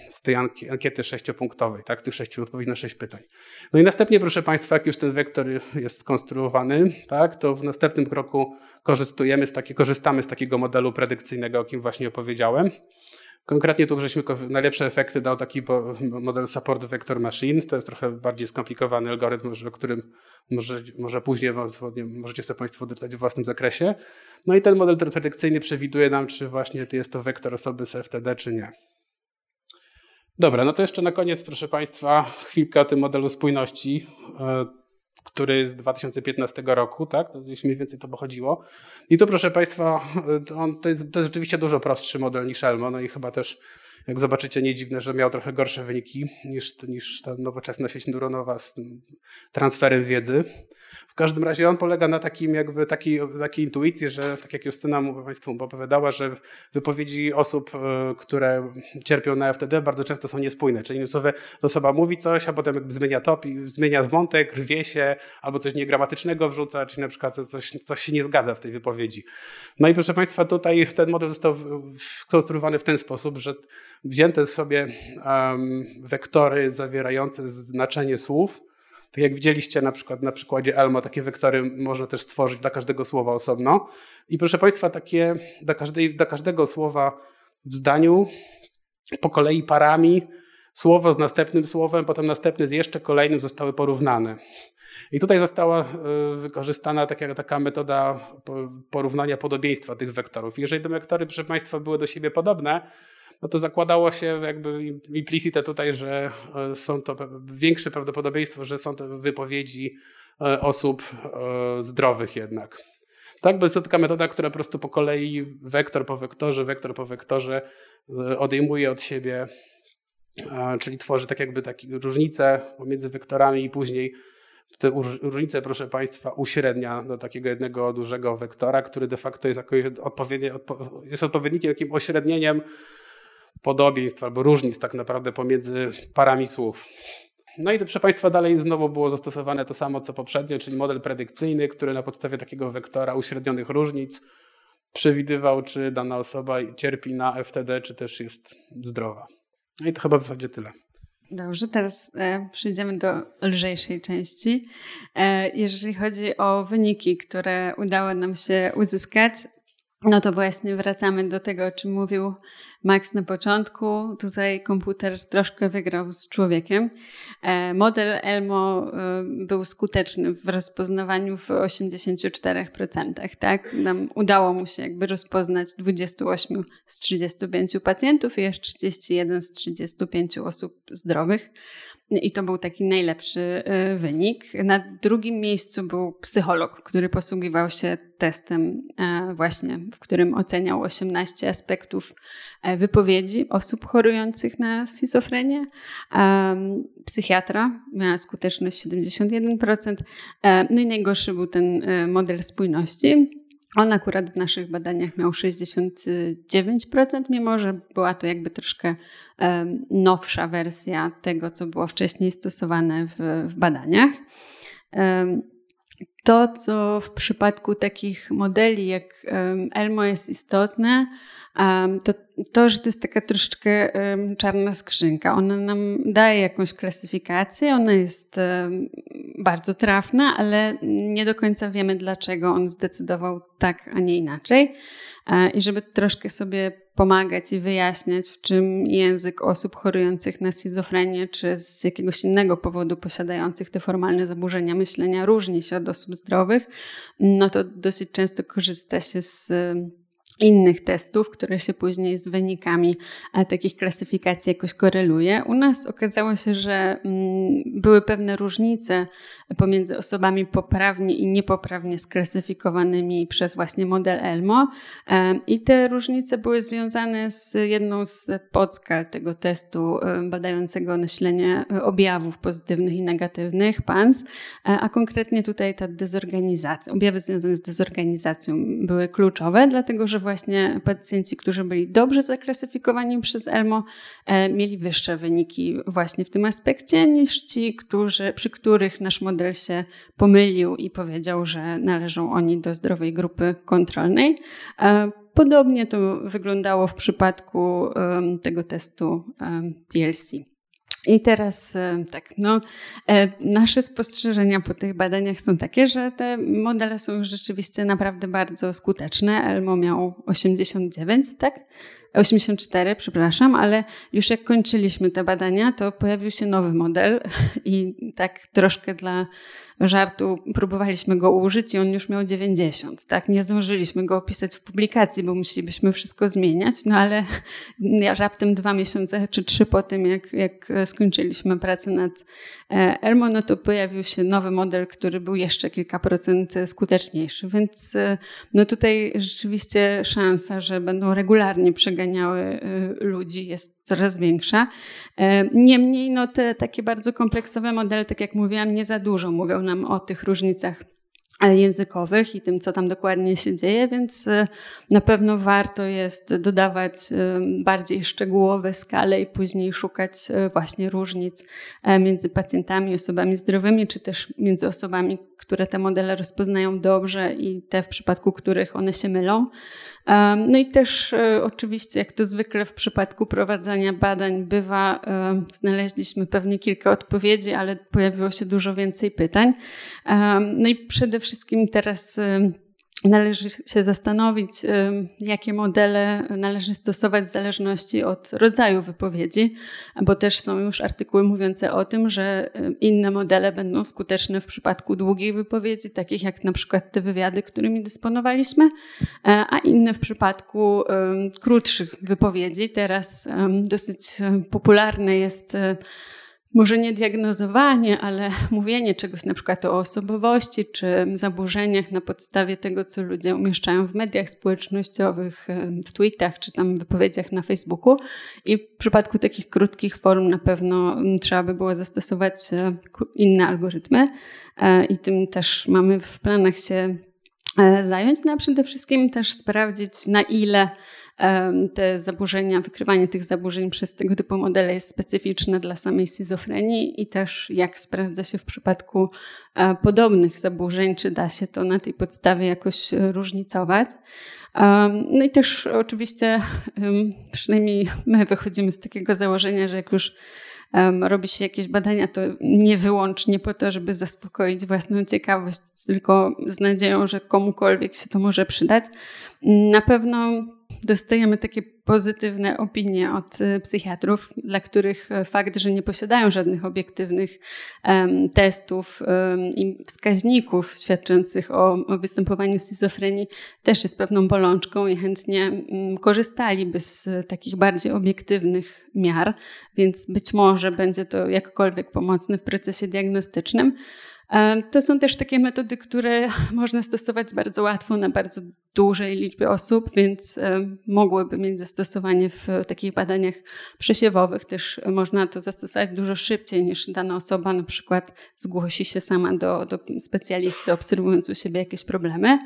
z tej ankiety sześciopunktowej, tak, z tych sześciu odpowiedzi na sześć pytań. No i następnie, proszę Państwa, jak już ten wektor jest skonstruowany, tak, to w następnym kroku korzystujemy z takie, korzystamy z takiego modelu predykcyjnego, o kim właśnie opowiedziałem. Konkretnie tu żeśmy najlepsze efekty dał taki model Support Vector Machine. To jest trochę bardziej skomplikowany algorytm, o którym może, może później możecie sobie Państwo doczytać w własnym zakresie. No i ten model predykcyjny przewiduje nam, czy właśnie jest to wektor osoby z FTD, czy nie. Dobra, no to jeszcze na koniec, proszę Państwa, chwilkę o tym modelu spójności, e, który z 2015 roku, tak? Jeśli mniej więcej to pochodziło. I tu, proszę Państwa, e, on, to, jest, to jest rzeczywiście dużo prostszy model niż Elmo, no i chyba też jak zobaczycie, nie dziwne, że miał trochę gorsze wyniki niż, niż ta nowoczesna sieć neuronowa z transferem wiedzy. W każdym razie on polega na takim jakby takiej, takiej intuicji, że tak jak Justyna Państwu opowiadała, że wypowiedzi osób, e, które cierpią na FTD bardzo często są niespójne. Czyli to osoba mówi coś, a potem zmienia top, zmienia wątek, rwie się, albo coś niegramatycznego wrzuca, czyli na przykład coś, coś się nie zgadza w tej wypowiedzi. No i proszę Państwa, tutaj ten model został skonstruowany w ten sposób, że wzięte sobie um, wektory zawierające znaczenie słów. Tak jak widzieliście na przykład na przykładzie Elmo, takie wektory można też stworzyć dla każdego słowa osobno. I proszę Państwa, takie dla, każdej, dla każdego słowa w zdaniu po kolei parami słowo z następnym słowem, potem następny z jeszcze kolejnym zostały porównane. I tutaj została e, wykorzystana taka, taka metoda porównania podobieństwa tych wektorów. Jeżeli te wektory, proszę Państwa, były do siebie podobne, no to zakładało się jakby implicite tutaj, że e, są to większe prawdopodobieństwo, że są to wypowiedzi e, osób e, zdrowych jednak. Tak, bo jest to taka metoda, która po prostu po kolei wektor po wektorze, wektor po wektorze odejmuje od siebie, czyli tworzy tak jakby takie różnice pomiędzy wektorami i później te różnice, proszę Państwa, uśrednia do takiego jednego dużego wektora, który de facto jest, odpowiedni, jest odpowiednikiem, takim ośrednieniem podobieństw albo różnic tak naprawdę pomiędzy parami słów. No i proszę Państwa, dalej znowu było zastosowane to samo co poprzednio, czyli model predykcyjny, który na podstawie takiego wektora uśrednionych różnic przewidywał, czy dana osoba cierpi na FTD, czy też jest zdrowa. No i to chyba w zasadzie tyle. Dobrze, teraz e, przejdziemy do lżejszej części. E, jeżeli chodzi o wyniki, które udało nam się uzyskać, no to właśnie wracamy do tego, o czym mówił Max na początku, tutaj komputer troszkę wygrał z człowiekiem. E, model Elmo e, był skuteczny w rozpoznawaniu w 84%, tak? Nam udało mu się jakby rozpoznać 28 z 35 pacjentów i jeszcze 31 z 35 osób zdrowych. I to był taki najlepszy y, wynik. Na drugim miejscu był psycholog, który posługiwał się testem, e, właśnie, w którym oceniał 18 aspektów e, wypowiedzi osób chorujących na schizofrenię. Psychiatra miała skuteczność 71%. E, no i najgorszy był ten model spójności. On akurat w naszych badaniach miał 69%, mimo że była to jakby troszkę nowsza wersja tego, co było wcześniej stosowane w, w badaniach. To, co w przypadku takich modeli jak Elmo jest istotne, to to, że to jest taka troszeczkę czarna skrzynka. Ona nam daje jakąś klasyfikację, ona jest bardzo trafna, ale nie do końca wiemy, dlaczego on zdecydował tak, a nie inaczej. E, I żeby troszkę sobie pomagać i wyjaśniać, w czym język osób chorujących na schizofrenię, czy z jakiegoś innego powodu posiadających te formalne zaburzenia myślenia różni się od osób zdrowych, no to dosyć często korzysta się z innych testów, które się później z wynikami e, takich klasyfikacji jakoś koreluje. U nas okazało się, że mm, były pewne różnice pomiędzy osobami poprawnie i niepoprawnie sklasyfikowanymi przez właśnie model ELMO e, i te różnice były związane z jedną z podskal tego testu e, badającego nasilenie objawów pozytywnych i negatywnych, PANS, a konkretnie tutaj ta dezorganizacja, objawy związane z dezorganizacją były kluczowe, dlatego że właśnie pacjenci, którzy byli dobrze zaklasyfikowani przez ELMO, e, mieli wyższe wyniki właśnie w tym aspekcie niż ci, którzy, przy których nasz model się pomylił i powiedział, że należą oni do zdrowej grupy kontrolnej. E, podobnie to wyglądało w przypadku tego testu TLC. I teraz e, tak, no, e, nasze spostrzeżenia po tych badaniach są takie, że te modele są już rzeczywiście naprawdę bardzo skuteczne. Elmo miał 89, tak? 84, przepraszam, ale już jak kończyliśmy te badania, to pojawił się nowy model i tak troszkę dla żartu próbowaliśmy go użyć i on już miał 90. Tak, nie zdążyliśmy go opisać w publikacji, bo musielibyśmy wszystko zmieniać, no ale raptem dwa miesiące czy trzy po tym, jak, jak skończyliśmy pracę nad e, Elmo, no to pojawił się nowy model, który był jeszcze kilka procent skuteczniejszy, więc e, no tutaj rzeczywiście szansa, że będą regularnie przeganiały e, ludzi jest coraz większa. Niemniej no te takie bardzo kompleksowe modele, tak jak mówiłam, nie za dużo mówią nam o tych różnicach językowych i tym, co tam dokładnie się dzieje, więc e, na pewno warto jest dodawać e, bardziej szczegółowe skale i później szukać e, właśnie różnic między pacjentami, osobami zdrowymi, czy też między osobami, które te modele rozpoznają dobrze i te, w przypadku których one się mylą. No i też oczywiście, jak to zwykle w przypadku prowadzenia badań bywa, znaleźliśmy pewnie kilka odpowiedzi, ale pojawiło się dużo więcej pytań. No i przede wszystkim teraz Należy się zastanowić, jakie modele należy stosować w zależności od rodzaju wypowiedzi, bo też są już artykuły mówiące o tym, że inne modele będą skuteczne w przypadku długich wypowiedzi, takich jak na przykład te wywiady, którymi dysponowaliśmy, e, a inne w przypadku krótszych wypowiedzi. Teraz dosyć popularne jest może nie diagnozowanie, ale mówienie czegoś na przykład o osobowości czy zaburzeniach na podstawie tego, co ludzie umieszczają w mediach społecznościowych, w tweetach czy tam wypowiedziach na Facebooku. I w przypadku takich krótkich form na pewno trzeba by było zastosować e, inne algorytmy e, i tym też mamy w planach się e, zająć, no a przede wszystkim też sprawdzić na ile te zaburzenia, wykrywanie tych zaburzeń przez tego typu modele jest specyficzne dla samej schizofrenii i też jak sprawdza się w przypadku e, podobnych zaburzeń, czy da się to na tej podstawie jakoś e, różnicować. No i też oczywiście, przynajmniej my wychodzimy z takiego założenia, że jak już robi się jakieś badania, to nie wyłącznie po to, żeby zaspokoić własną ciekawość, tylko z nadzieją, że komukolwiek się to może przydać. Na pewno dostajemy takie pozytywne opinie od e, psychiatrów, dla których e, fakt, że nie posiadają żadnych obiektywnych testów i wskaźników świadczących o, o, występowaniu schizofrenii, też jest pewną bolączką i chętnie korzystaliby z takich bardziej obiektywnych miar, więc być może będzie to jakkolwiek pomocne w procesie diagnostycznym. To są też takie metody, które można stosować bardzo łatwo na bardzo dużej liczbie osób, więc mogłyby mieć zastosowanie w takich badaniach przesiewowych. Też można to zastosować dużo szybciej niż dana osoba na przykład zgłosi się sama do, do specjalisty, obserwując u siebie jakieś problemy.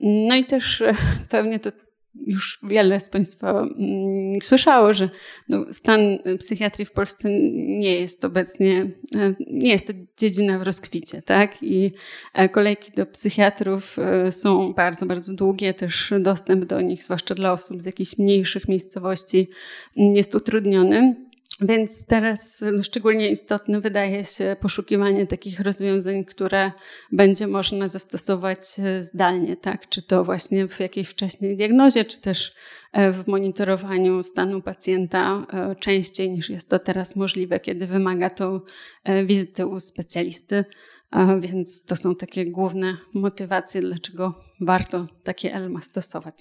No i też e, pewnie to już wiele z Państwa mm, słyszało, że no, stan psychiatrii w Polsce nie jest obecnie, e, nie jest to dziedzina w rozkwicie, tak? I e, kolejki do psychiatrów e, są bardzo, bardzo długie, też dostęp do nich, zwłaszcza dla osób z jakichś mniejszych miejscowości, jest utrudniony. Więc teraz no, szczególnie istotne wydaje się poszukiwanie takich rozwiązań, które będzie można zastosować e, zdalnie, tak? Czy to właśnie w jakiejś wcześniej diagnozie, czy też e, w monitorowaniu stanu pacjenta e, częściej niż jest to teraz możliwe, kiedy wymaga to wizyty u specjalisty. Więc to są takie główne motywacje, dlaczego warto takie ELMA stosować.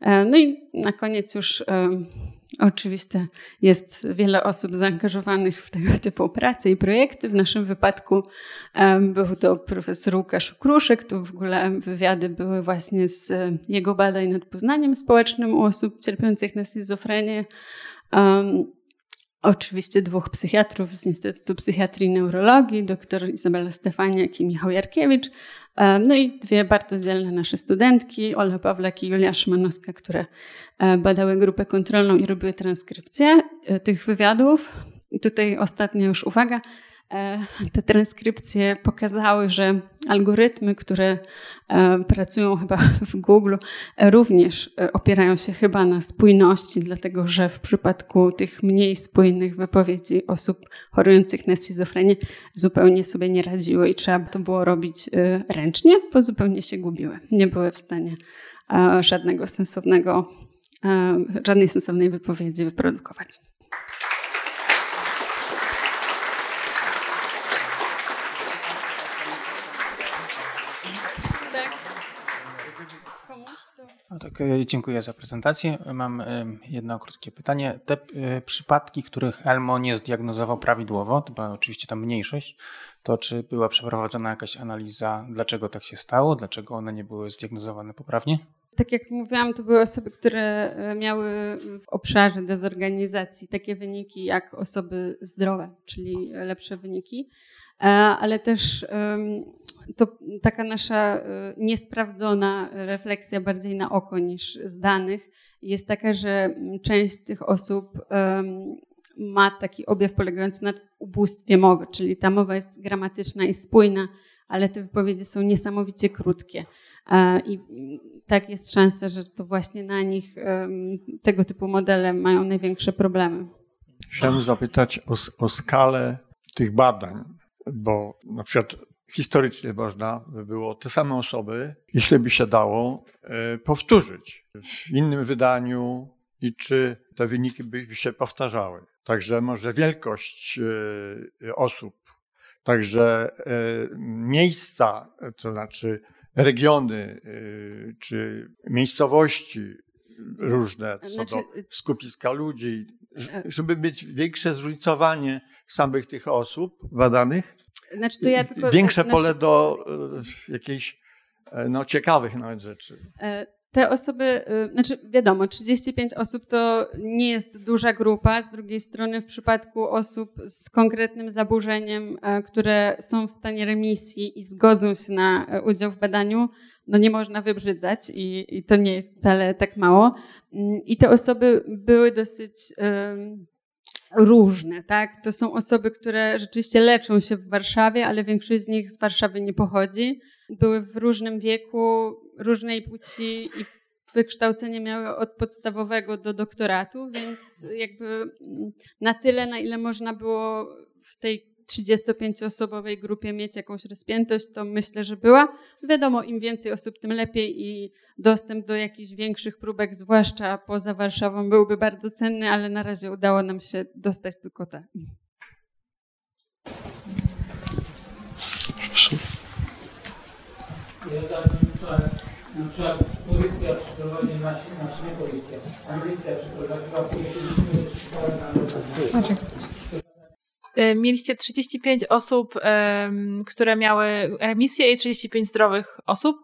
No i na koniec już Oczywiście jest wiele osób zaangażowanych w tego typu prace i projekty. W naszym wypadku był to profesor Łukasz Kruszek. To w ogóle wywiady były właśnie z jego badań nad poznaniem społecznym u osób cierpiących na schizofrenię. Oczywiście dwóch psychiatrów z Instytutu Psychiatrii i Neurologii, dr Izabela Stefaniak i Michał Jarkiewicz, no i dwie bardzo dzielne nasze studentki, Ola Pawlak i Julia Szymanowska, które e, badały grupę kontrolną i robiły transkrypcję e, tych wywiadów. I tutaj ostatnia już uwaga. E, te transkrypcje pokazały, że algorytmy, które e, pracują chyba w Google, również e, opierają się chyba na spójności, dlatego że w przypadku tych mniej spójnych wypowiedzi osób chorujących na schizofrenię zupełnie sobie nie radziły i trzeba to było robić ręcznie, bo zupełnie się gubiły. Nie były w stanie żadnego sensownego, żadnej sensownej wypowiedzi wyprodukować. No tak, e, dziękuję za prezentację. Mam e, jedno krótkie pytanie. Te e, przypadki, których Elmo nie zdiagnozował prawidłowo, to była oczywiście tam mniejszość, to czy była przeprowadzona jakaś analiza, dlaczego tak się stało, dlaczego one nie były zdiagnozowane poprawnie? Tak jak mówiłam, to były osoby, które miały w obszarze dezorganizacji takie wyniki jak osoby zdrowe, czyli lepsze wyniki. E, ale też to taka nasza e, niesprawdzona refleksja bardziej na oko niż z danych jest taka, że część z tych osób ma taki objaw polegający na ubóstwie mowy, czyli ta mowa jest gramatyczna i spójna, ale te wypowiedzi są niesamowicie krótkie. E, I tak jest szansa, że to właśnie na nich tego typu modele mają największe problemy. Chciałem zapytać o, o skalę tych badań bo na przykład historycznie można by było te same osoby, jeśli by się dało, e, powtórzyć w innym wydaniu i czy te wyniki by się powtarzały. Także może wielkość e, osób, także e, miejsca, to znaczy regiony czy miejscowości różne, co znaczy, do skupiska ludzi, żeby mieć większe zróżnicowanie samych tych osób badanych. Znaczy to ja tylko, Większe znaczy, pole do e, jakichś e, no, ciekawych nawet rzeczy. E, te osoby, znaczy wiadomo, 35 osób to nie jest duża grupa. Z drugiej strony, w przypadku osób z konkretnym zaburzeniem, które są w stanie remisji i zgodzą się na udział w badaniu, no nie można wybrzydzać i, i to nie jest wcale tak mało. Mm, I te osoby były dosyć różne, tak? To są osoby, które rzeczywiście leczą się w Warszawie, ale większość z nich z Warszawy nie pochodzi. Były w różnym wieku, różnej płci i wykształcenie miały od podstawowego do doktoratu, więc jakby na tyle, na ile można było w tej 35-osobowej grupie mieć jakąś rozpiętość, to myślę, że była. Wiadomo, im więcej osób, tym lepiej i dostęp do jakichś większych próbek, zwłaszcza poza Warszawą, byłby bardzo cenny, ale na razie udało nam się dostać tylko te. Proszę. Ja zapomniałem, na przykład policja przeprowadzi nasz, nasz nie policja, a milicja przeprowadziła E, Mieliście 35 osób, em, które miały remisję i 35 zdrowych osób.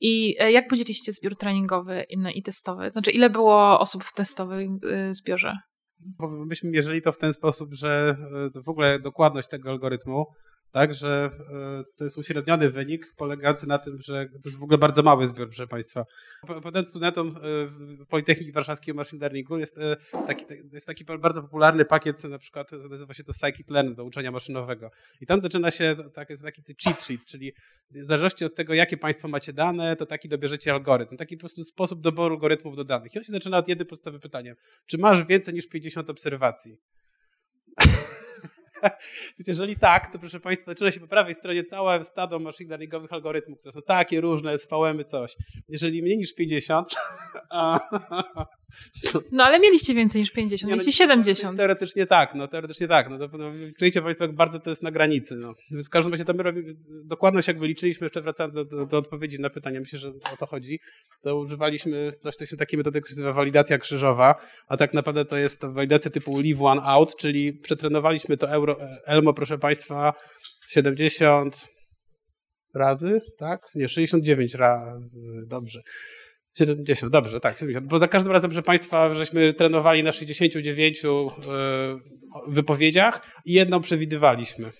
I e, jak podzieliście zbiór treningowy i, i testowy? Znaczy, ile było osób w testowym e, zbiorze? Bo myśmy mierzyli to w ten sposób, że e, w ogóle dokładność tego algorytmu, tak, że e, to jest uśredniony wynik polegający na tym, że to jest w ogóle bardzo mały zbiór, proszę Państwa. Potem studentom e, Politechniki Warszawskiej Machine Learningu jest e, taki, jest taki bardzo popularny pakiet, na przykład nazywa się to Scikit-Learn do uczenia maszynowego. I tam zaczyna się tak, jest taki cheat sheet, czyli w zależności od tego, jakie Państwo macie dane, to taki dobierzecie algorytm. Taki po prostu sposób doboru algorytmów do danych. I on się zaczyna od jednej podstawy pytania. Czy masz więcej niż 50 obserwacji? Więc jeżeli tak, to proszę Państwa, zaczyna się po prawej stronie całe stado machine learningowych algorytmów, które są takie różne, SVM, coś. Jeżeli mniej niż 50, a, No ale mieliście więcej niż 50, nie, no, mieliście 70. Teoretycznie tak, no teoretycznie tak. No, to, no, czujecie Państwo, jak bardzo to jest na granicy. No. Więc w każdym razie to my robimy, dokładność jak wyliczyliśmy, jeszcze wracając do, do, do odpowiedzi na pytania, myślę, że o to chodzi, to używaliśmy coś, co się takiej metody nazywa walidacja krzyżowa, a tak naprawdę to jest walidacja typu leave one out, czyli przetrenowaliśmy to euro, Elmo, proszę Państwa, 70 razy, tak? Nie, 69 razy, dobrze. 70, dobrze, tak, 70. Bo za każdym razem, proszę Państwa, żeśmy trenowali na 69 y, wypowiedziach i jedną przewidywaliśmy.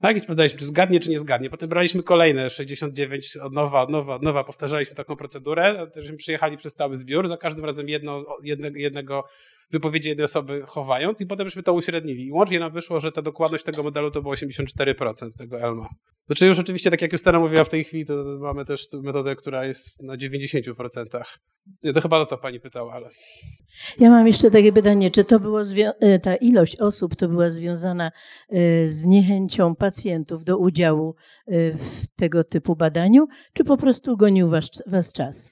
Tak, i sprawdzaliśmy, czy zgadnie, czy nie zgadnie. Potem braliśmy kolejne 69 od nowa, od nowa, od nowa, powtarzaliśmy taką procedurę. Żeśmy przyjechali przez cały zbiór, za każdym razem jedno, jednego, jednego wypowiedzi jednej osoby chowając i potem żeśmy to uśrednili. I łącznie nam wyszło, że ta dokładność tego modelu to było 84% tego ELMA. Znaczy już oczywiście, tak jak Justyna mówiła w tej chwili, to mamy też metodę, która jest na 90%. Nie, to chyba o to pani pytała, ale... Ja mam jeszcze takie pytanie, czy to było ta ilość osób to była związana z niechęcią pacjentów do udziału w tego typu badaniu, czy po prostu gonił was, was czas?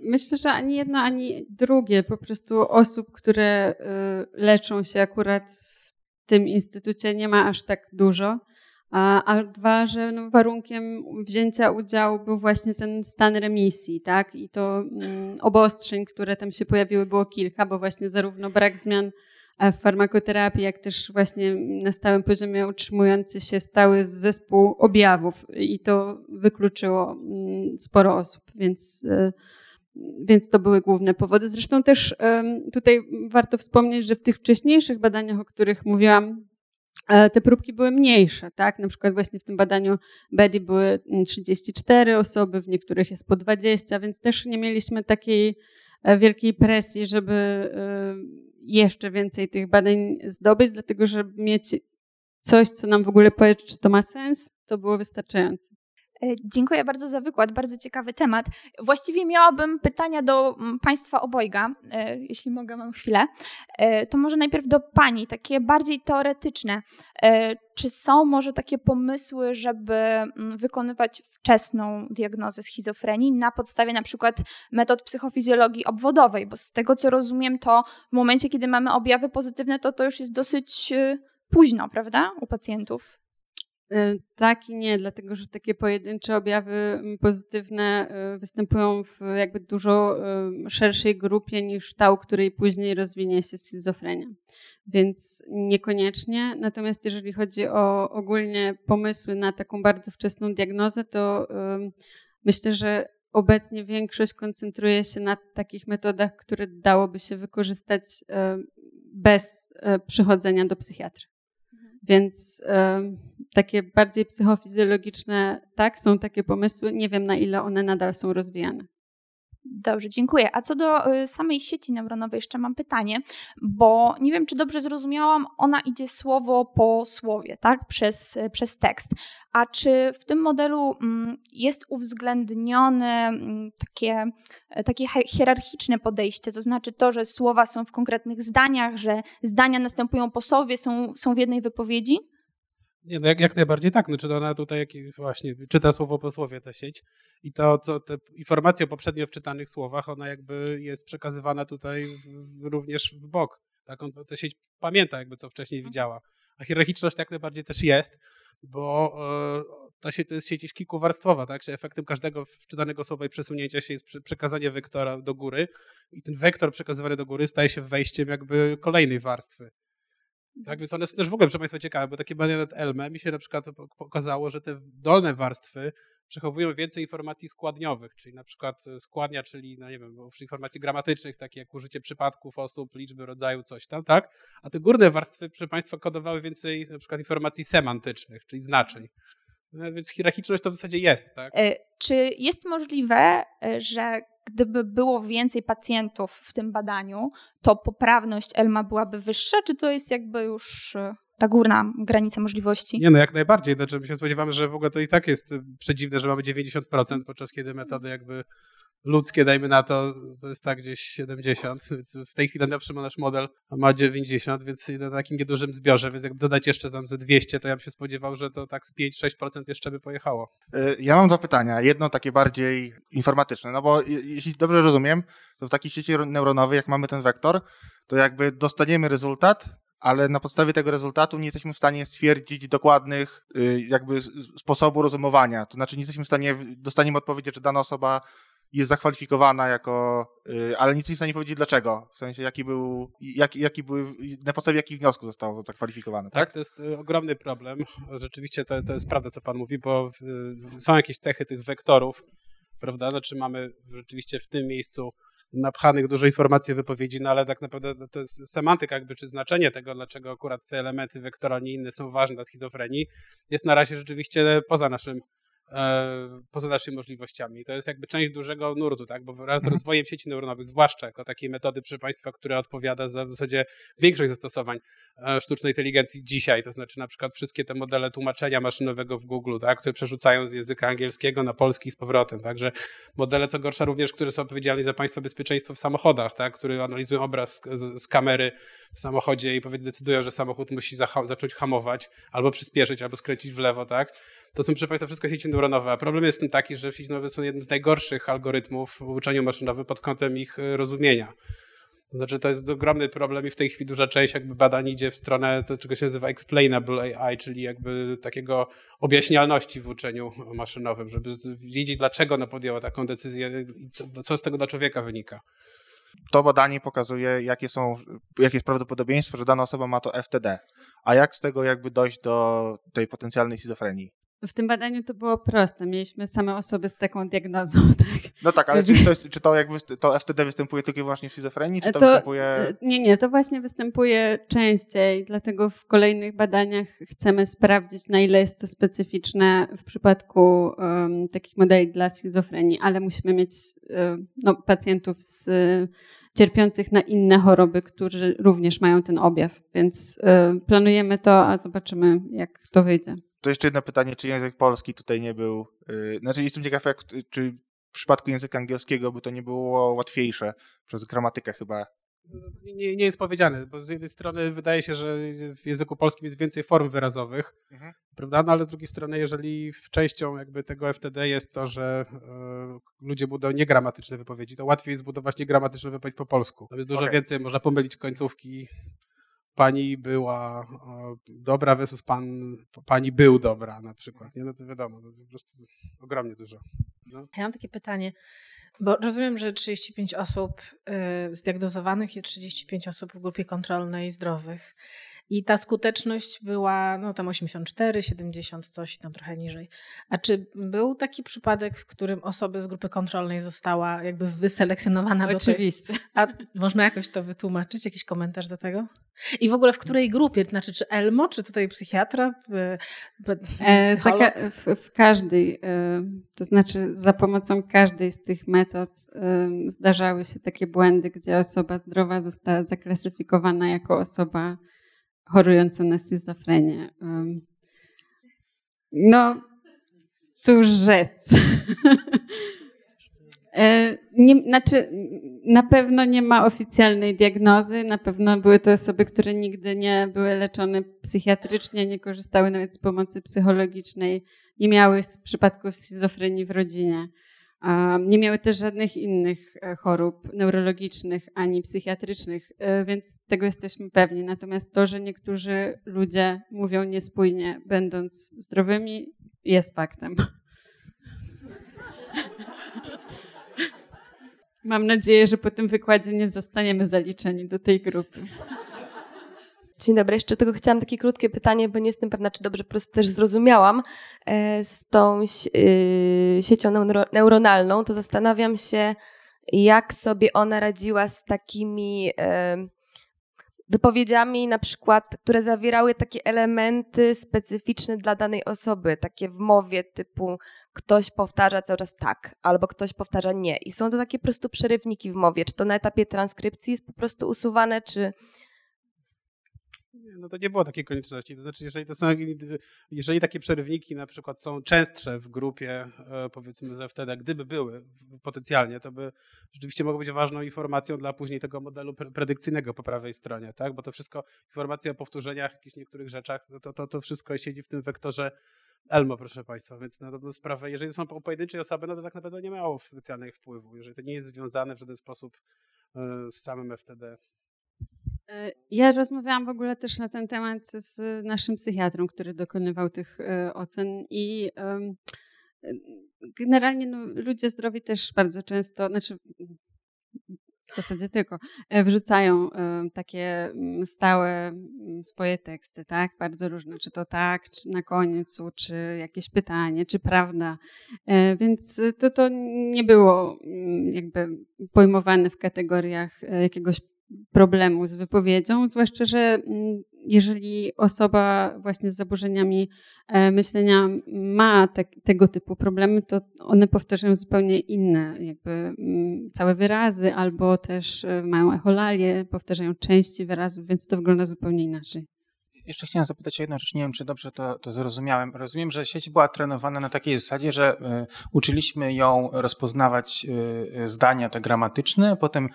Myślę, że ani jedno, ani drugie. Po prostu osób, które leczą się akurat w tym instytucie nie ma aż tak dużo. A, a dwa, że no, warunkiem wzięcia udziału był właśnie ten stan remisji, tak? I to mm, obostrzeń, które tam się pojawiły, było kilka, bo właśnie zarówno brak zmian farmakoterapii, jak też właśnie na stałym poziomie utrzymujący się stały zespół objawów i to wykluczyło mm, sporo osób, więc, y, więc to były główne powody. Zresztą też tutaj warto wspomnieć, że w tych wcześniejszych badaniach, o których mówiłam, e, te próbki były mniejsze, tak? Na przykład właśnie w tym badaniu BEDI były 34 osoby, w niektórych jest po 20, więc też nie mieliśmy takiej e, wielkiej presji, żeby jeszcze więcej tych badań zdobyć, dlatego żeby mieć coś, co nam w ogóle powie, czy to ma sens, to było wystarczające. E, dziękuję bardzo za wykład, bardzo ciekawy temat. Właściwie miałabym pytania do mm, Państwa obojga, e, jeśli mogę, mam chwilę. E, to może najpierw do Pani, takie bardziej teoretyczne. Czy są może takie pomysły, żeby mm, wykonywać wczesną diagnozę schizofrenii na podstawie na przykład metod psychofizjologii obwodowej? Bo z tego co rozumiem, to w momencie, kiedy mamy objawy pozytywne, to to już jest dosyć późno, prawda, u pacjentów? E, tak i nie, dlatego że takie pojedyncze objawy pozytywne e, występują w jakby dużo e, szerszej grupie niż ta, u której później rozwinie się schizofrenia. Więc niekoniecznie. Natomiast jeżeli chodzi o ogólnie pomysły na taką bardzo wczesną diagnozę, to myślę, że obecnie większość koncentruje się na takich metodach, które dałoby się wykorzystać bez przychodzenia do psychiatry. Więc takie bardziej psychofizjologiczne, tak, są takie pomysły. Nie wiem, na ile one nadal są rozwijane. Dobrze, dziękuję. A co do y, samej sieci neuronowej, jeszcze mam pytanie, bo nie wiem, czy dobrze zrozumiałam, ona idzie słowo po słowie, tak, przez, y, przez tekst. A czy w tym modelu mm, jest uwzględnione mm, takie, e, takie hierarchiczne podejście, to znaczy to, że słowa są w konkretnych zdaniach, że zdania następują po sobie, są, są w jednej wypowiedzi? Nie, no jak, jak najbardziej tak. No, czy ona tutaj jak, właśnie czyta słowo po słowie ta sieć i to, co te informacje o poprzednio wczytanych słowach, ona jakby jest przekazywana tutaj również w bok. Tak, on, ta sieć pamięta jakby, co wcześniej mhm. widziała. A hierarchiczność jak najbardziej też jest, bo e, ta sieć to jest sieć kilkuwarstwowa, tak? Że efektem każdego wczytanego słowa i przesunięcia się jest przekazanie wektora do góry i ten wektor przekazywany do góry staje się wejściem jakby kolejnej warstwy. Tak, więc one są też w ogóle, proszę Państwa, ciekawe, bo takie badania nad Elmem mi się na przykład pokazało, że te dolne warstwy przechowują więcej informacji składniowych, czyli na przykład e, składnia, czyli, no nie wiem, informacji gramatycznych, takie jak użycie przypadków, osób, liczby, rodzaju, coś tam, tak? A te górne warstwy, proszę Państwa, kodowały więcej na przykład informacji semantycznych, czyli znaczeń. No, więc hierarchiczność to w zasadzie jest, tak? E, czy jest możliwe, e, że gdyby było więcej pacjentów w tym badaniu, to poprawność Elma byłaby wyższa, czy to jest jakby już e, ta górna granica możliwości? Nie, no jak najbardziej. Znaczy my się spodziewamy, że w ogóle to i tak jest przedziwne, że mamy 90%, podczas kiedy metody jakby ludzkie, dajmy na to, to jest tak gdzieś 70, więc w tej chwili najnowszy nasz model ma 90, więc na takim niedużym zbiorze, więc jak dodać jeszcze tam ze 200, to ja bym się spodziewał, że to tak z 5-6% jeszcze by pojechało. E, ja mam dwa pytania. Jedno takie bardziej informatyczne, no bo jeśli dobrze rozumiem, to w takiej sieci neuronowej, jak mamy ten wektor, to jakby dostaniemy rezultat, ale na podstawie tego rezultatu nie jesteśmy w stanie stwierdzić dokładnych y, jakby sposobu rozumowania. To znaczy nie jesteśmy w stanie, dostaniemy odpowiedzi, czy dana osoba jest zakwalifikowana jako, y, ale nic nie w stanie powiedzieć dlaczego, w sensie jaki był, jaki, jaki były, na podstawie jakich wniosków zostało zakwalifikowane, tak? Tak, to jest y, ogromny problem. Rzeczywiście to, to jest prawda, co pan mówi, bo są jakieś cechy tych wektorów, prawda? Znaczy mamy rzeczywiście w tym miejscu napchanych dużo informacji wypowiedzi, no ale tak naprawdę to jest semantyka jakby, czy znaczenie tego, dlaczego akurat te elementy wektora, a nie inne są ważne dla schizofrenii, jest na razie rzeczywiście poza naszym poza naszymi możliwościami. To jest jakby część dużego nurtu, tak? bo wraz z mhm. rozwojem sieci neuronowych, zwłaszcza jako takiej metody, proszę Państwa, która odpowiada za w zasadzie większość zastosowań e, sztucznej inteligencji dzisiaj, to znaczy na przykład wszystkie te modele tłumaczenia maszynowego w Google, tak? które przerzucają z języka angielskiego na polski z powrotem, także modele, co gorsza również, które są odpowiedzialne za Państwa bezpieczeństwo w samochodach, tak? które analizują obraz z, z kamery w samochodzie i decydują, że samochód musi zacząć hamować, albo przyspieszyć, albo skręcić w lewo, tak? To są, proszę Państwa, wszystko sieci neuronowe. A problem jest tym taki, że sieci neuronowe są jednym z najgorszych algorytmów w uczeniu maszynowym pod kątem ich e, rozumienia. To znaczy, to jest ogromny problem i w tej chwili duża część jakby badań idzie w stronę tego, czego się nazywa explainable AI, czyli jakby takiego objaśnialności w uczeniu maszynowym, żeby wiedzieć, dlaczego ona podjęła taką decyzję i co, co z tego dla człowieka wynika. To badanie pokazuje, jakie, są, jakie jest prawdopodobieństwo, że dana osoba ma to FTD. A jak z tego jakby dojść do tej potencjalnej schizofrenii? W tym badaniu to było proste. Mieliśmy same osoby z taką diagnozą, tak? No tak, ale czy to, jest, czy to, jak to FTD występuje tylko i wyłącznie w schizofrenii, czy to, to, występuje... Nie, nie, to właśnie występuje częściej, dlatego w kolejnych badaniach chcemy sprawdzić, na ile jest to specyficzne w przypadku um, takich modeli dla schizofrenii, ale musimy mieć um, no, pacjentów z cierpiących na inne choroby, którzy również mają ten objaw, więc um, planujemy to, a zobaczymy, jak to wyjdzie. To jeszcze jedno pytanie, czy język polski tutaj nie był. Yy, znaczy, jestem ciekaw, jak, czy w przypadku języka angielskiego by to nie było łatwiejsze przez gramatykę chyba. Nie, nie jest powiedziane, bo z jednej strony wydaje się, że w języku polskim jest więcej form wyrazowych, mhm. prawda? No ale z drugiej strony, jeżeli w częścią jakby tego FTD jest to, że y, ludzie budują niegramatyczne wypowiedzi, to łatwiej jest zbudować niegramatyczne wypowiedź po polsku. Tam jest dużo okay. więcej, można pomylić końcówki pani była dobra versus pan, pani był dobra na przykład. Nie? No to wiadomo, to po prostu ogromnie dużo. No. Ja mam takie pytanie, bo rozumiem, że 35 osób y, zdiagnozowanych i 35 osób w grupie kontrolnej zdrowych. I ta skuteczność była no tam 84, 70, coś i tam trochę niżej. A czy był taki przypadek, w którym osoba z grupy kontrolnej została jakby wyselekcjonowana Oczywiście. do tej... A można jakoś to wytłumaczyć? Jakiś komentarz do tego? I w ogóle w której grupie? Znaczy, czy Elmo, czy tutaj psychiatra, e, w, w, każdej, e, to znaczy za pomocą każdej z tych metod e, zdarzały się takie błędy, gdzie osoba zdrowa została zaklasyfikowana jako osoba chorująca na schizofrenię. No, cóż rzec. E, nie, znaczy, na pewno nie ma oficjalnej diagnozy, na pewno były to osoby, które nigdy nie były leczone psychiatrycznie, nie korzystały nawet z pomocy psychologicznej, nie miały przypadków schizofrenii w rodzinie. Nie miały też żadnych innych e, chorób neurologicznych ani psychiatrycznych, e, więc tego jesteśmy pewni. Natomiast to, że niektórzy ludzie mówią niespójnie, będąc zdrowymi, jest faktem. Mam nadzieję, że po tym wykładzie nie zostaniemy zaliczeni do tej grupy. Dzień dobry, jeszcze tylko chciałam takie krótkie pytanie, bo nie jestem pewna, czy dobrze po prostu też zrozumiałam e, z tą y, siecią neuronalną, to zastanawiam się, jak sobie ona radziła z takimi e, wypowiedziami, na przykład, które zawierały takie elementy specyficzne dla danej osoby, takie w mowie typu ktoś powtarza cały czas tak, albo ktoś powtarza nie. I są to takie po prostu przerywniki w mowie. Czy to na etapie transkrypcji jest po prostu usuwane, czy no to nie było takiej konieczności. To znaczy, jeżeli, to są, jeżeli takie przerywniki na przykład są częstsze w grupie, e, powiedzmy ze wtedy, gdyby były potencjalnie, to by rzeczywiście mogło być ważną informacją dla później tego modelu predykcyjnego po prawej stronie, tak? Bo to wszystko, informacje o powtórzeniach, jakichś niektórych rzeczach, to, to, to wszystko siedzi w tym wektorze Elmo, proszę Państwa, więc na dobrą sprawę, jeżeli są pojedyncze osoby, no to tak naprawdę nie miało specjalnego wpływu. Jeżeli to nie jest związane w żaden sposób e, z samym FTD. E, ja rozmawiałam w ogóle też na ten temat z naszym psychiatrą, który dokonywał tych e, ocen i generalnie no, ludzie zdrowi też bardzo często, znaczy w zasadzie tylko, e, wrzucają takie stałe swoje teksty, tak? Bardzo różne, czy to tak, czy na końcu, czy jakieś pytanie, czy prawda. Więc to, to nie było jakby pojmowane w kategoriach jakiegoś problemu z wypowiedzią, zwłaszcza, że mm, jeżeli osoba właśnie z zaburzeniami e, myślenia ma te, tego typu problemy, to one powtarzają zupełnie inne jakby mm, całe wyrazy, albo też e, mają echolalię, powtarzają części wyrazów, więc to wygląda zupełnie inaczej. Jeszcze chciałem zapytać o jedną rzecz, nie wiem czy dobrze to, to zrozumiałem. Rozumiem, że sieć była trenowana na takiej zasadzie, że y, uczyliśmy ją rozpoznawać zdania te gramatyczne, potem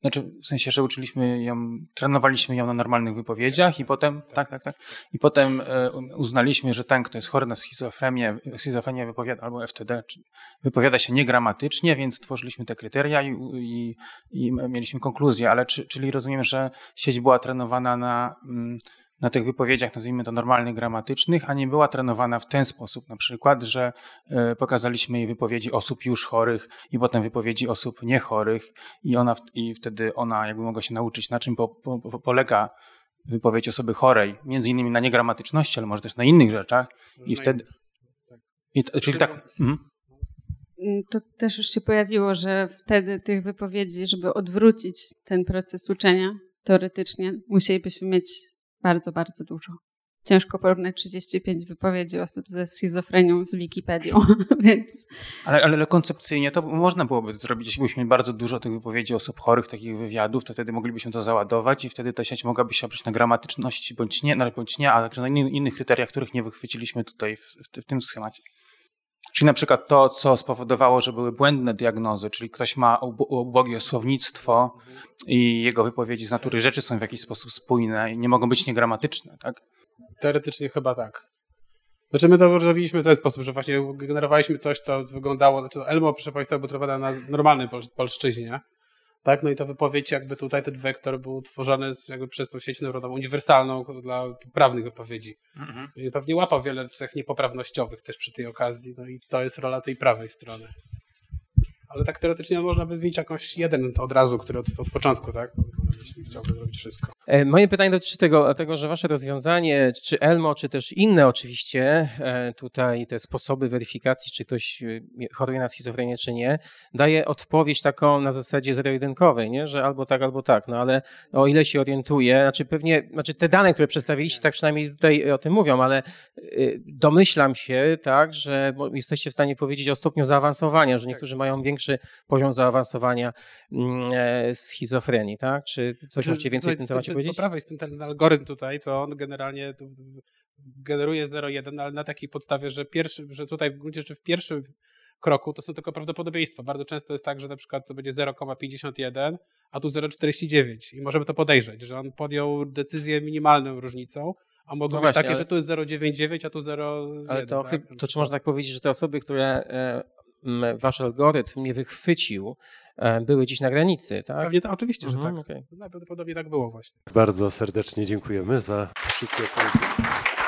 znaczy w sensie, że uczyliśmy ją, trenowaliśmy ją na normalnych wypowiedziach i potem, tak, tak, tak, i potem e, uznaliśmy, że ten, kto jest chory na schizofrenię, schizofrenię wypowiada, albo FTD, wypowiada się niegramatycznie, więc tworzyliśmy te kryteria i, i, i mieliśmy konkluzję, ale czy, czyli rozumiem, że sieć była trenowana na mm, na tych wypowiedziach, nazwijmy to normalnych, gramatycznych, a nie była trenowana w ten sposób, na przykład, że e, pokazaliśmy jej wypowiedzi osób już chorych i potem wypowiedzi osób niechorych i ona i wtedy ona jakby mogła się nauczyć, na czym po, po, polega wypowiedź osoby chorej, między innymi na niegramatyczności, ale może też na innych rzeczach. I wtedy... I, czyli tak... Mhm. Mm, to też już się pojawiło, że wtedy tych wypowiedzi, żeby odwrócić ten proces uczenia teoretycznie, musielibyśmy mieć bardzo, bardzo dużo. Ciężko porównać 35 wypowiedzi osób ze schizofrenią z Wikipedią, więc... Ale, ale koncepcyjnie to można byłoby zrobić, jeśli byśmy mieli bardzo dużo tych wypowiedzi osób chorych, takich wywiadów, to wtedy moglibyśmy to załadować i wtedy ta sieć mogłaby się oprzeć na gramatyczności bądź nie, bądź nie, a także na innych kryteriach, których nie wychwyciliśmy tutaj w, w, w tym schemacie. Czyli na przykład to, co spowodowało, że były błędne diagnozy, czyli ktoś ma ubogie słownictwo i jego wypowiedzi z natury rzeczy są w jakiś sposób spójne i nie mogą być niegramatyczne, tak? Teoretycznie chyba tak. Znaczy my to robiliśmy w ten sposób, że właśnie generowaliśmy coś, co wyglądało, znaczy Elmo, proszę Państwa, było trwane na normalnej polszczyźnie, tak? No i ta wypowiedź jakby tutaj ten wektor był tworzony jakby przez tą sieć neuronową uniwersalną dla poprawnych wypowiedzi. Mhm. I pewnie łapał wiele cech niepoprawnościowych też przy tej okazji, no i to jest rola tej prawej strony. Ale tak teoretycznie można by mieć jakąś jeden od razu, który od, od początku, tak? jeśli chciałby zrobić wszystko. E, moje pytanie dotyczy tego, tego, że wasze rozwiązanie, czy Elmo, czy też inne oczywiście, e, tutaj te sposoby weryfikacji, czy ktoś e, choruje na schizofrenię, czy nie, daje odpowiedź taką na zasadzie zero-jedynkowej, nie? że albo tak, albo tak. No ale o ile się orientuję, znaczy pewnie, znaczy te dane, które przedstawiliście, tak przynajmniej tutaj o tym mówią, ale domyślam się, tak, że jesteście w stanie powiedzieć o stopniu zaawansowania, że niektórzy mają większy poziom zaawansowania mm, schizofrenii, tak? Czy coś możecie więcej w tym temacie powiedzieć? Po prawej jest ten, ten algorytm tutaj, to on generalnie generuje 0,1, ale na takiej podstawie, że, pierwszy, że tutaj w gruncie rzeczy w pierwszym kroku to są tylko prawdopodobieństwa. Bardzo często jest tak, że na przykład to będzie 0,51, a tu 0,49 i możemy to podejrzeć, że on podjął decyzję minimalną różnicą, a mogą no być właśnie, takie, ale... że tu jest 0,99, a tu 0,1. Ale to, tak? to czy można tak powiedzieć, że te osoby, które e, wasz algorytm mnie wychwycił, e, były dziś na granicy, tak? Pewnie, oczywiście, mhm, że tak. Okay. Najprawdopodobniej tak było właśnie. Bardzo serdecznie dziękujemy za wszystkie odpowiedzi.